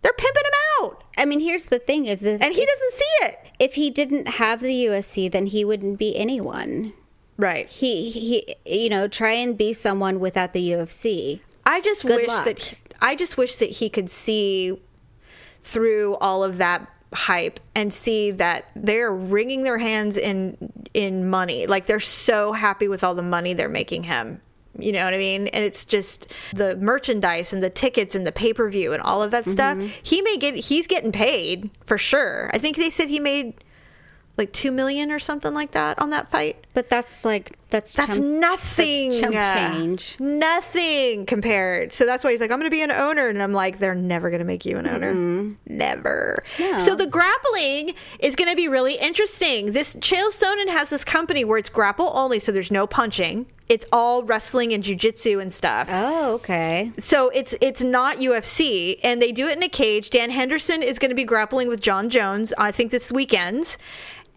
They're pimping him out, I mean, here's the thing: is and he doesn't see it. if he didn't have the UFC, then he wouldn't be anyone. Right. He he, you know, try and be someone without the UFC. I just Good wish luck. that he- I just wish that he could see through all of that hype and see that they're wringing their hands in in money. Like they're so happy with all the money they're making him. You know what I mean? And it's just the merchandise and the tickets and the pay-per-view and all of that mm-hmm. stuff. He may get he's getting paid for sure. I think they said he made like 2 million or something like that on that fight. But that's like that's That's chump- nothing. That's chump change. Nothing compared. So that's why he's like, I'm going to be an owner. And I'm like, they're never going to make you an owner. Never. So the grappling is going to be really interesting. This Chael Sonnen has this company where it's grapple only. So there's no punching. It's all wrestling and jujitsu and stuff. Oh, okay. So it's it's not UFC, and they do it in a cage. Dan Henderson is going to be grappling with Jon Jones, I think this weekend,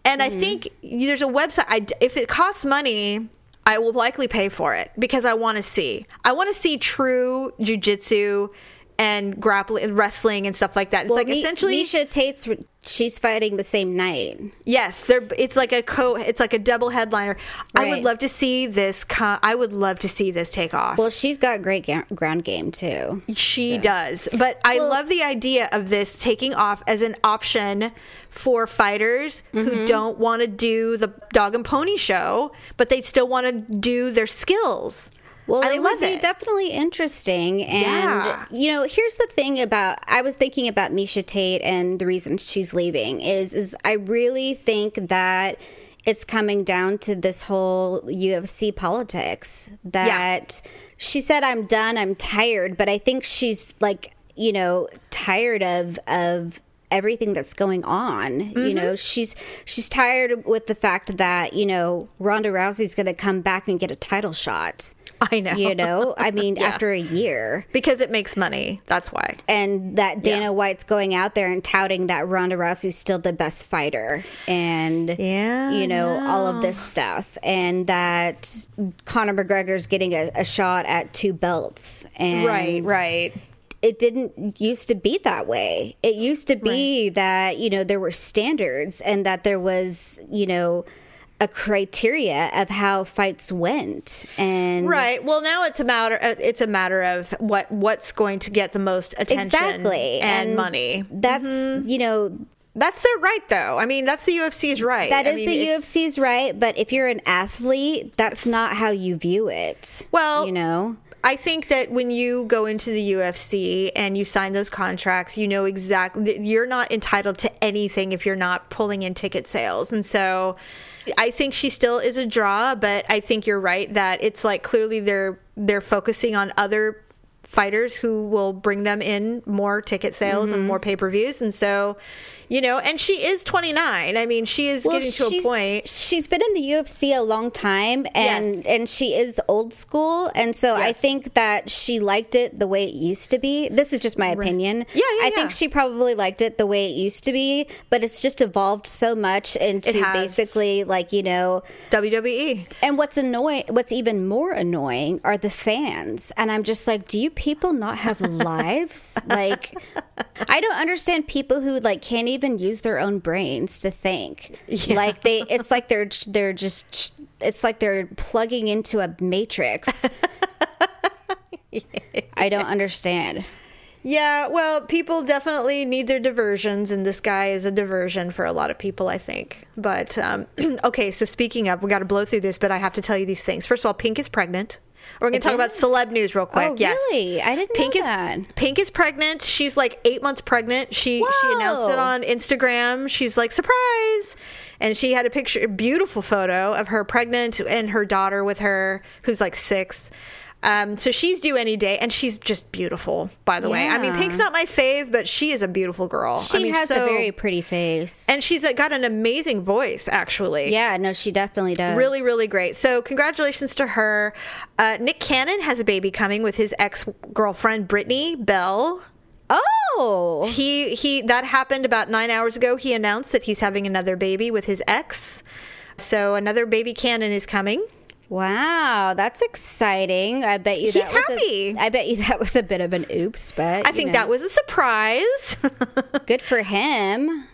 and I mm-hmm. think there's a website. I, if it costs money, I will likely pay for it because I want to see. I want to see true jujitsu and grappling, and wrestling, and stuff like that. It's like Mi- essentially Miesha Tate's she's fighting the same night. Yes, they're it's like a co it's like a double headliner. I would love to see this co- I would love to see this take off. Well, she's got great ga- ground game too. She does. But I love the idea of this taking off as an option for fighters Mm-hmm. who don't want to do the dog and pony show, but they still want to do their skills. Well, I it would be it. definitely interesting. And, Yeah. you know, here's the thing about I was thinking about Miesha Tate and the reason she's leaving is is I really think that it's coming down to this whole UFC politics that she said I'm done, I'm tired, but I think she's like, you know, tired of of everything that's going on. You Mm-hmm. know, she's she's tired with the fact that, you know, Ronda Rousey's going to come back and get a title shot. I know. You know, I mean, Yeah. after a year. because it makes money. That's why. And that Dana Yeah. White's going out there and touting that Ronda Rousey's still the best fighter. And, Yeah, you know, all of this stuff. And that Conor McGregor's getting a, a shot at two belts. And Right, right. it didn't used to be that way. It used to be that, you know, there were standards and that there was, you know, a criteria of how fights went. And Right. Well, now it's a matter. uh, It's a matter of what what's going to get the most attention exactly and, money. That's you know That's their right, though. I mean, that's the UFC's right. that I is mean, the UFC's right, but if you're an athlete, that's not how you view it. Well, you know, I think that when you go into the UFC and you sign those contracts, you know exactly you're not entitled to anything if you're not pulling in ticket sales. And so I think she still is a draw, but I think you're right that it's like clearly they're they're focusing on other fighters who will bring them in more ticket sales and mm-hmm. more pay-per-views and so you know and she is 29 i mean she is getting to a point She's been in the UFC a long time, and Yes. and she is old school, and so I think that she liked it the way it used to be. This is just my opinion. Yeah, yeah, I yeah. think she probably liked it the way it used to be, but it's just evolved so much into basically like you know. wwe And what's annoying, what's even more annoying, are the fans, and I'm just like, do you people not have lives? like, I don't understand people who like can't even use their own brains to think. Like they, it's like they're they're just it's like they're plugging into a matrix. I don't understand. Yeah, well, people definitely need their diversions, and this guy is a diversion for a lot of people, I think. But um, okay, so speaking of, we got to blow through this, but I have to tell you these things. First of all, Pink is pregnant. We're going to talk about celeb news real quick. Oh, yes, really? I didn't know Pink is that. Pink is pregnant. She's like eight months pregnant. She she announced it on Instagram. She's like surprise, and she had a picture, a beautiful photo of her pregnant and her daughter with her, who's like six. Um, so she's due any day, and she's just beautiful. By the way, I mean Pink's not my fave, but she is a beautiful girl. She I mean, has so- a very pretty face. and she's uh, got an amazing voice, actually. yeah, no, she definitely does. Really, really great. So, congratulations to her. Uh, Nick Cannon has a baby coming with his ex girlfriend Brittany Bell. Oh, He he that happened about nine hours ago. He announced that he's having another baby with his ex. So another baby Cannon is coming. Wow, that's exciting. I bet you He's that was happy. A, I bet you that was a bit of an oops, but I think that was a surprise. good for him.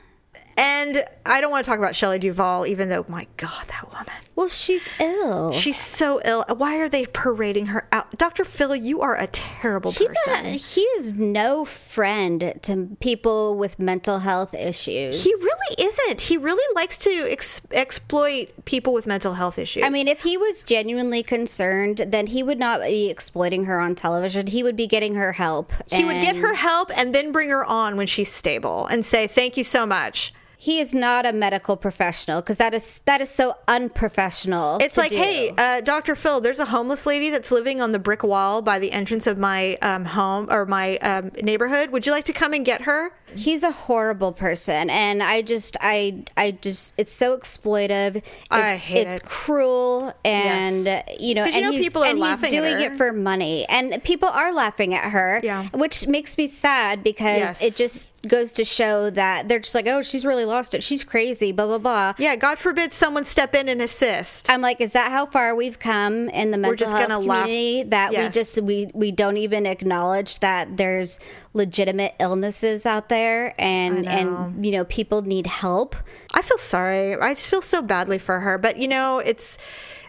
and I don't want to talk about Shelley Duvall, even though my God, that woman. Well, she's ill. She's so ill. Why are they parading her out? Dr. Phil, you are a terrible He's person. a, he is no friend to people with mental health issues. He really isn't. He really likes to ex- exploit people with mental health issues. I mean, if he was genuinely concerned, then he would not be exploiting her on television. He would be getting her help. he would get her help and then bring her on when she's stable and say, "Thank you so much." He is not a medical professional because that is that is so unprofessional. It's like, do. hey, uh, Dr. Phil, there's a homeless lady that's living on the brick wall by the entrance of my um, home or my um, neighborhood. Would you like to come and get her? He's a horrible person, and I just, I, I just, it's so exploitive. It's, I hate it's it. cruel, and Yes. you know, 'Cause you know people are and he's laughing at doing it for money, and people are laughing at her. Yeah. which makes me sad because Yes. it just goes to show that they're just like, oh, she's really lost it. She's crazy. Blah blah blah. Yeah, God forbid someone step in and assist. I'm like, is that how far we've come in the mental just health gonna laugh- community that Yes. we just we we don't even acknowledge that there's legitimate illnesses out there and and you know people need help. I feel sorry. I just feel so badly for her. But you know, it's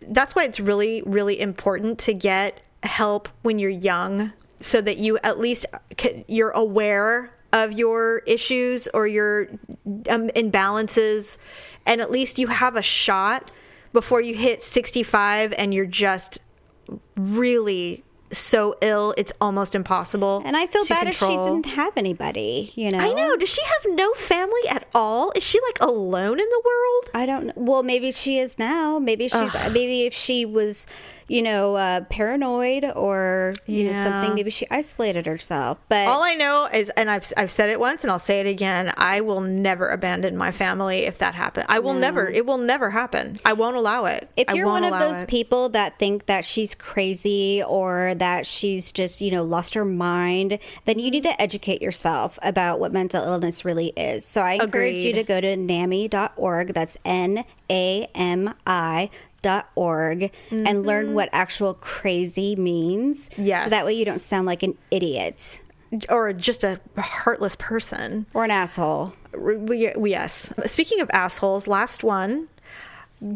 that's why it's really, really important to get help when you're young, so that you at least you're aware of your issues or your um, imbalances, and at least you have a shot before you hit 65 and you're just really so ill it's almost impossible. And I feel bad if she didn't have anybody, you know. I know. Does she have no family at all? Is she like alone in the world? I don't know. Well, maybe she is now. Maybe she's maybe if she was, you know, uh, paranoid or you know something, maybe she isolated herself. But All I know is, and I've, I've said it once and I'll say it again I will never abandon my family if that happens. I will never, it will never happen. I won't allow it. if I you're one of those it. people that think that she's crazy or that she's just, you know, lost her mind, then you need to educate yourself about what mental illness really is. So I encourage you to go to NAMI.org. That's N A M I org and learn mm-hmm. what actual crazy means. Yes. So that way you don't sound like an idiot or just a heartless person. or an asshole. We- Yes. Speaking of assholes, last one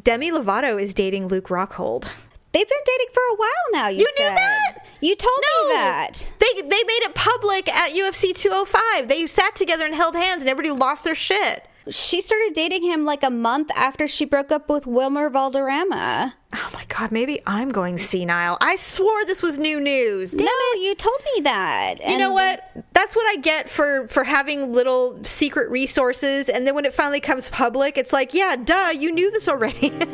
Demi Lovato is dating Luke Rockhold. They've been dating for a while now. You, You knew that? You told No. me that. They, they made it public at UFC 205. They sat together and held hands and everybody lost their shit. She started dating him like a month after she broke up with Wilmer Valderrama. Oh my god, maybe I'm going senile. I swore this was new news. Damn no, it. you told me that. You know what? That's what I get for for having little secret resources and then when it finally comes public, it's like, yeah, duh, you knew this already.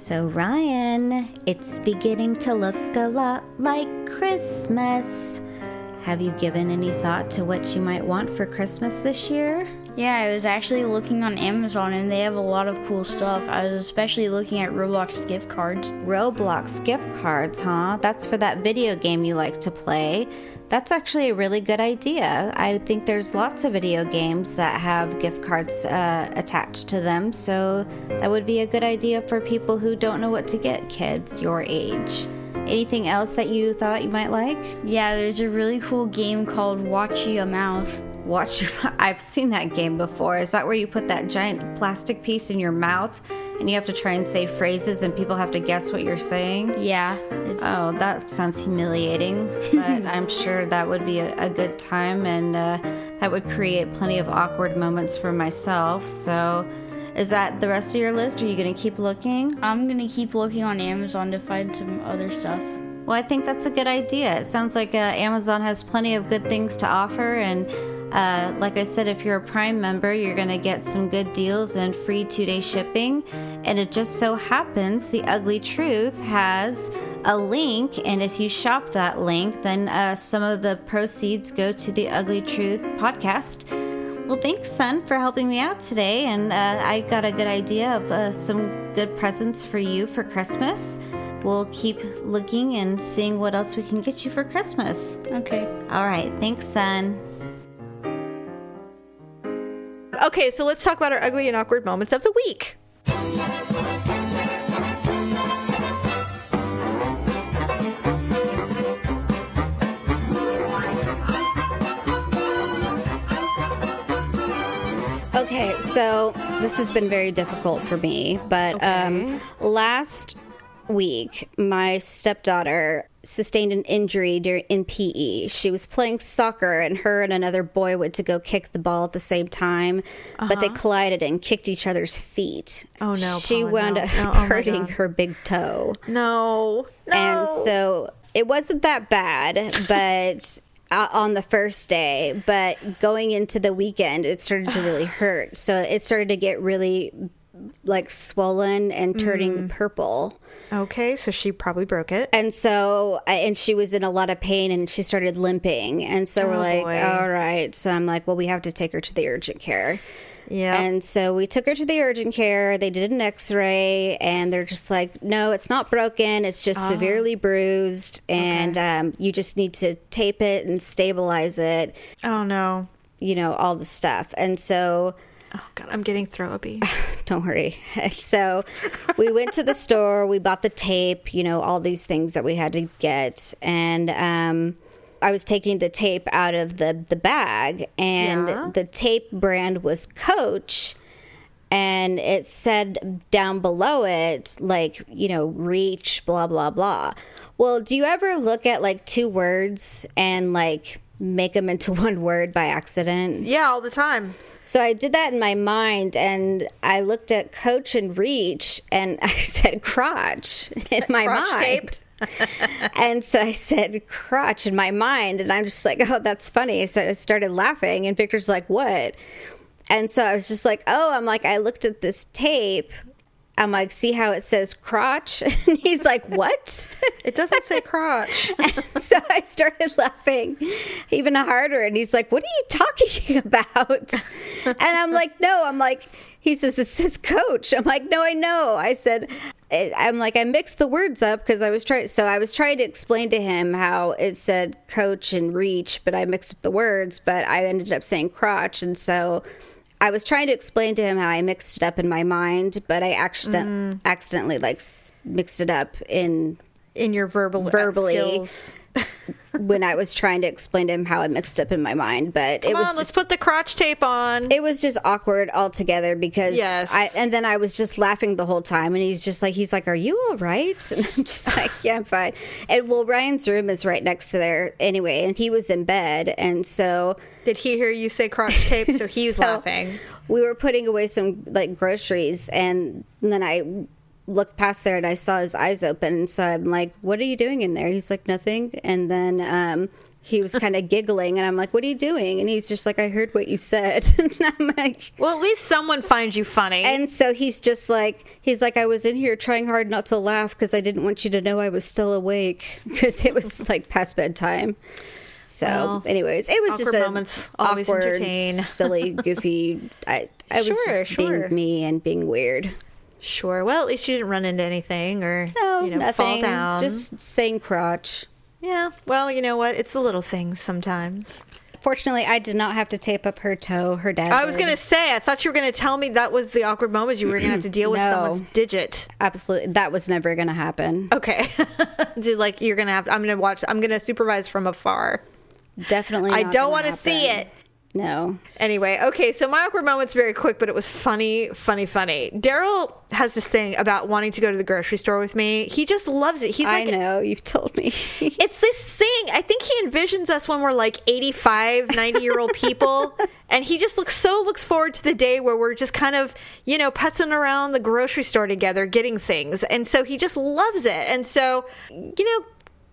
So, Ryan, it's beginning to look a lot like Christmas. Have you given any thought to what you might want for Christmas this year? Yeah, I was actually looking on Amazon and they have a lot of cool stuff. I was especially looking at Roblox gift cards. Roblox gift cards, huh? That's for that video game you like to play. That's actually a really good idea. I think there's lots of video games that have gift cards uh, attached to them, so that would be a good idea for people who don't know what to get kids your age. Anything else that you thought you might like? Yeah, there's a really cool game called Watch Your Mouth. Watch your I've seen that game before. Is that where you put that giant plastic piece in your mouth and you have to try and say phrases and people have to guess what you're saying? Yeah. Oh, that sounds humiliating, but I'm sure that would be a, a good time and uh, that would create plenty of awkward moments for myself. So, is that the rest of your list? Are you going to keep looking? I'm gonna keep looking on Amazon to find some other stuff. Well, I think that's a good idea. It sounds like uh, Amazon has plenty of good things to offer. And uh, like I said, if you're a Prime member, you're going to get some good deals and free two day shipping. And it just so happens The Ugly Truth has a link. And if you shop that link, then uh, some of the proceeds go to the Ugly Truth podcast. Well, thanks, son, for helping me out today. And uh, I got a good idea of uh, some good presents for you for Christmas. We'll keep looking and seeing what else we can get you for Christmas. Okay. All right. Thanks, son. okay, so let's talk about our ugly and awkward moments of the week. Okay, so this has been very difficult for me, but um, last week, my stepdaughter sustained an injury during in PE. She was playing soccer, and her and another boy went to go kick the ball at the same time, but they collided and kicked each other's feet. Uh-huh. Oh, no, She Paula, wound no. up No, oh hurting God. her big toe. No. No. And so it wasn't that bad, but on the first day, but going into the weekend, it started to really hurt. So it started to get really like swollen and turning Mm. purple. Okay, so she probably broke it. And so, and she was in a lot of pain and she started limping. And so we're Oh, like, boy. all right. So I'm like, well, we have to take her to the urgent care. Yeah. And so we took her to the urgent care. They did an x ray and they're just like, no, it's not broken. It's just severely bruised. And um, you just need to tape it and stabilize it, oh no. you know, all the stuff. And so Oh god, I'm getting throw uppy. don't worry. so we went to the store, we bought the tape, you know, all these things that we had to get. And um, I was taking the tape out of the, the bag, and Yeah. the tape brand was Coach. And it said down below it, like, you know, reach, blah, blah, blah. Well, do you ever look at like two words and like make them into one word by accident? yeah, all the time. So I did that in my mind and I looked at coach and reach and I said crotch in my Crotch mind. taped. And so I said crotch in my mind and I'm just like, oh, that's funny. So I started laughing and Victor's like, what? And so I was just like, oh, I'm like, I looked at this tape. I'm like, see how it says crotch? And he's like, what? It doesn't say crotch. so I started laughing even harder. And he's like, What are you talking about? And I'm like, No, I'm like, he says, It says coach. I'm like, No, I know. I said, I'm like, I mixed the words up because I was trying. So I was trying to explain to him how it said coach and reach, but I mixed up the words, but I ended up saying crotch. And so I was trying to explain to him how I mixed it up in my mind, but I accident- mm. accidentally like mixed it up in In your verbal uh, Verbally. skills. When I was trying to explain to him how it mixed up in my mind. But Come it was on, let's just, put the crotch tape on. it was just awkward altogether because Yes. I and then I was just laughing the whole time and he's just like he's like, Are you all right? And I'm just like, Yeah, I'm fine. And well Ryan's room is right next to there anyway, and he was in bed and so Did he hear you say crotch tape? So he's So, laughing. We were putting away some like groceries, and then I looked past there and I saw his eyes open. So I'm like, "What are you doing in there?" He's like, "Nothing." And then um, he was kind of giggling, and I'm like, "What are you doing?" And he's just like, "I heard what you said." and I'm like. Well, at least someone finds you funny. And so he's just like, he's like, I was in here trying hard not to laugh because I didn't want you to know I was still awake because it was like past bedtime. So, Well, anyways, it was just a moments always awkward, entertain. silly, goofy. I I was Sure, just sure. being me and being weird. Sure. Well, at least you didn't run into anything or No, you know nothing. fall down. Just saying crotch. yeah. Well, you know what? It's the little things sometimes. Fortunately, I did not have to tape up her toe. Her dad. I was gonna say. I thought you were gonna tell me that was the awkward moment you were gonna have to deal with No. someone's digit. absolutely. That was never going to happen. Okay. Did like you're gonna have? I'm gonna watch. I'm gonna supervise from afar. Definitely. I don't want to see it. No. Anyway, okay, so my awkward moment's very quick, but it was funny, funny, funny. Daryl has this thing about wanting to go to the grocery store with me. He just loves it. He's I like, know. You've told me. it's this thing. I think he envisions us when we're like 85, 90 year old people. and he just looks so looks forward to the day where we're just kind of, you know, putzing around the grocery store together, getting things. And so he just loves it. And so, you know,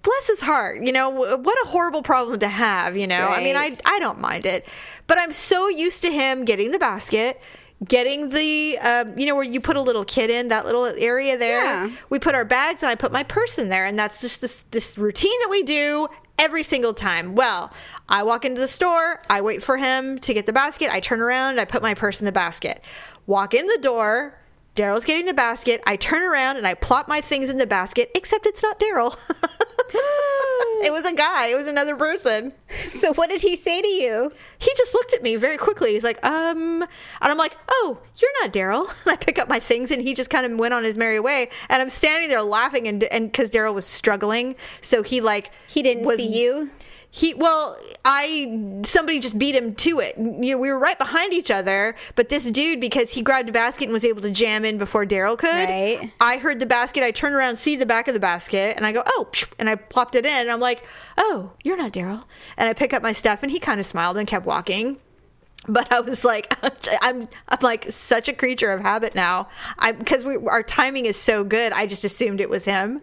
bless his heart. You know, what a horrible problem to have, you know? I mean, I, I don't mind it. But I'm so used to him getting the basket. Getting the, um, you know, where you put a little kid in that little area there. Yeah. We put our bags and I put my purse in there, and that's just this this routine that we do every single time. Well, I walk into the store, I wait for him to get the basket, I turn around, I put my purse in the basket. Walk in the door, Daryl's getting the basket, I turn around and I plop my things in the basket, except it's not Daryl. it was a guy, it was another person. so what did he say to you? He just looked at me very quickly. He's like, um, and I'm like, oh, you're not Daryl. And I pick up my things and he just kind of went on his merry way. And I'm standing there laughing and, and cause Daryl was struggling. So he like, He didn't was, see you. He, well, I, somebody just beat him to it. You know, we were right behind each other, but this dude, because he grabbed a basket and was able to jam in before Daryl could, Right. I heard the basket. I turn around, see the back of the basket, and I go, oh, and I plopped it in. And I'm like, oh, you're not Daryl. And I pick up my stuff, and he kind of smiled and kept walking. But I was like, I'm, I'm like such a creature of habit now. I because we our timing is so good. I just assumed it was him.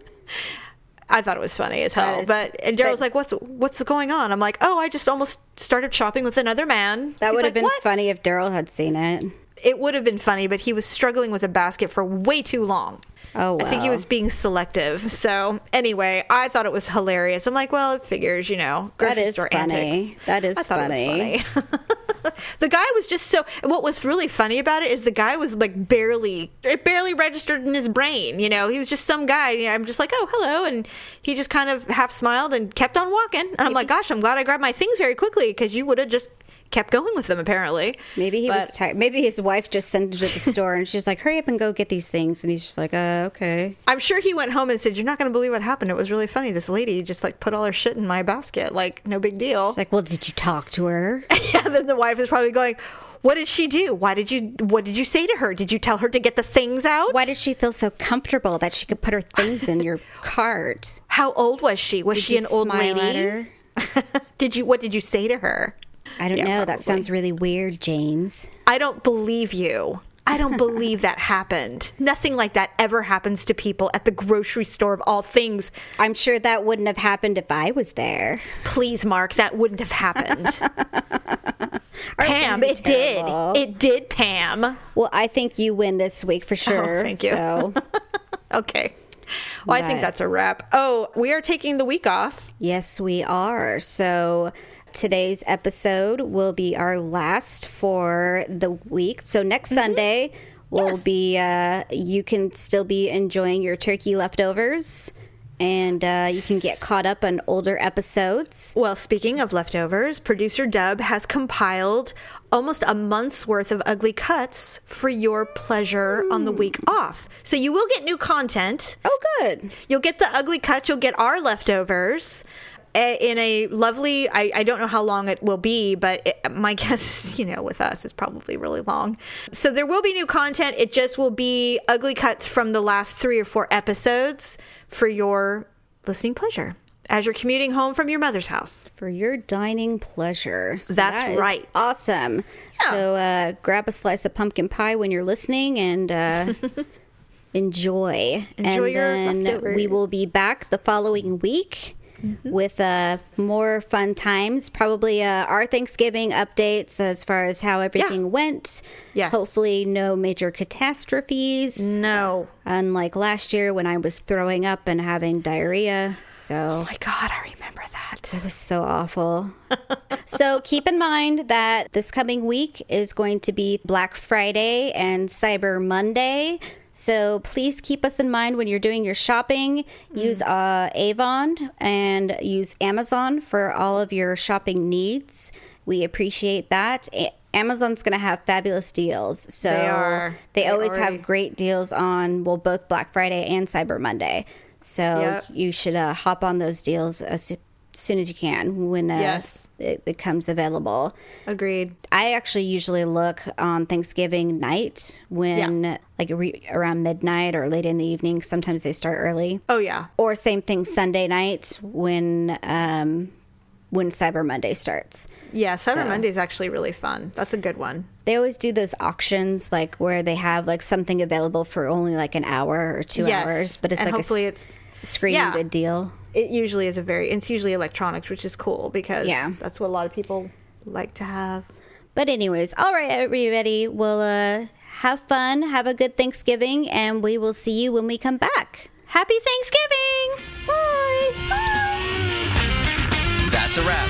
I thought it was funny as hell. That is- but and Daryl's that- like, "What's what's going on?" I'm like, "Oh, I just almost started shopping with another man." That would have like, been "What?" funny if Daryl had seen it. It would have been funny, but he was struggling with a basket for way too long. Oh, I think he was being selective. So anyway, I thought it was hilarious. I'm like, well, it figures, you know, That grocery is store funny. antics. That is I thought funny. It was funny. the guy was just so. What was really funny about it is the guy was like barely, it barely registered in his brain. You know, he was just some guy. You know, I'm just like, oh, hello, and he just kind of half smiled and kept on walking. And I'm like, gosh, I'm glad I grabbed my things very quickly because you would have just kept going with them apparently. Maybe he was tired. Maybe his wife just sent him to the store and she's like, hurry up and go get these things. And he's just like, uh, okay. I'm sure he went home and said, "You're not going to believe what happened. It was really funny. This lady just like put all her shit in my basket. Like no big deal." It's like, well, did you talk to her? yeah, then the wife is probably going, "What did she do? Why did you? What did you say to her? Did you tell her to get the things out? Why did she feel so comfortable that she could put her things in your cart? How old was she? Was Did she an old lady? did you? What did you say to her? I don't Yeah, know. probably. That sounds really weird, James. I don't believe you. I don't believe that happened. Nothing like that ever happens to people at the grocery store of all things. I'm sure that wouldn't have happened if I was there. Please, Mark, that wouldn't have happened. Pam, it terrible. did. It did, Pam. Well, I think you win this week for oh, sure. Oh, thank you. So, Okay. Well, I think that's a wrap. Oh, we are taking the week off. yes, we are. So, today's episode will be our last for the week. So, next Sunday will Yes. be, uh, you can still be enjoying your turkey leftovers and uh, you can get caught up on older episodes. Well, speaking of leftovers, producer Dub has compiled almost a month's worth of ugly cuts for your pleasure on the week off. So you will get new content. Oh, good. You'll get the ugly cuts, you'll get our leftovers. A- in a lovely. I, I don't know how long it will be, but it, my guess, is, you know, with us, it's probably really long. So there will be new content. It just will be ugly cuts from the last three or four episodes for your listening pleasure as you're commuting home from your mother's house. for your dining pleasure. So That's that is right. Awesome. So uh, grab a slice of pumpkin pie when you're listening and uh, enjoy. Enjoy and your then leftovers. we will be back the following week. Mm-hmm. With uh, more fun times, probably uh, our Thanksgiving updates as far as how everything went. Yes. Hopefully, no major catastrophes, No. unlike last year when I was throwing up and having diarrhea. So Oh my God, I remember that. it was so awful. so keep in mind that this coming week is going to be Black Friday and Cyber Monday. So please keep us in mind when you're doing your shopping. Use uh, Avon and use Amazon for all of your shopping needs. We appreciate that. A- Amazon's going to have fabulous deals. So They are. They, They always already- have great deals on well both Black Friday and Cyber Monday. So Yep. you should uh, hop on those deals as soon as you can when uh, Yes. it, it comes available. Agreed. I actually usually look on Thanksgiving night when like re- around midnight or late in the evening. Sometimes they start early. Oh, yeah. Or same thing Sunday night when um, when Cyber Monday starts. Yeah, Cyber So- Monday is actually really fun. That's a good one. They always do those auctions like where they have like something available for only like an hour or two yes. hours, but it's and like hopefully a it's s- screaming yeah. good deal. it usually is a very it's usually electronics, which is cool because Yeah. that's what a lot of people like to have. But anyways, all right, everybody, we'll uh, have fun, have a good Thanksgiving, and we will see you when we come back. Happy Thanksgiving! Bye! That's a wrap.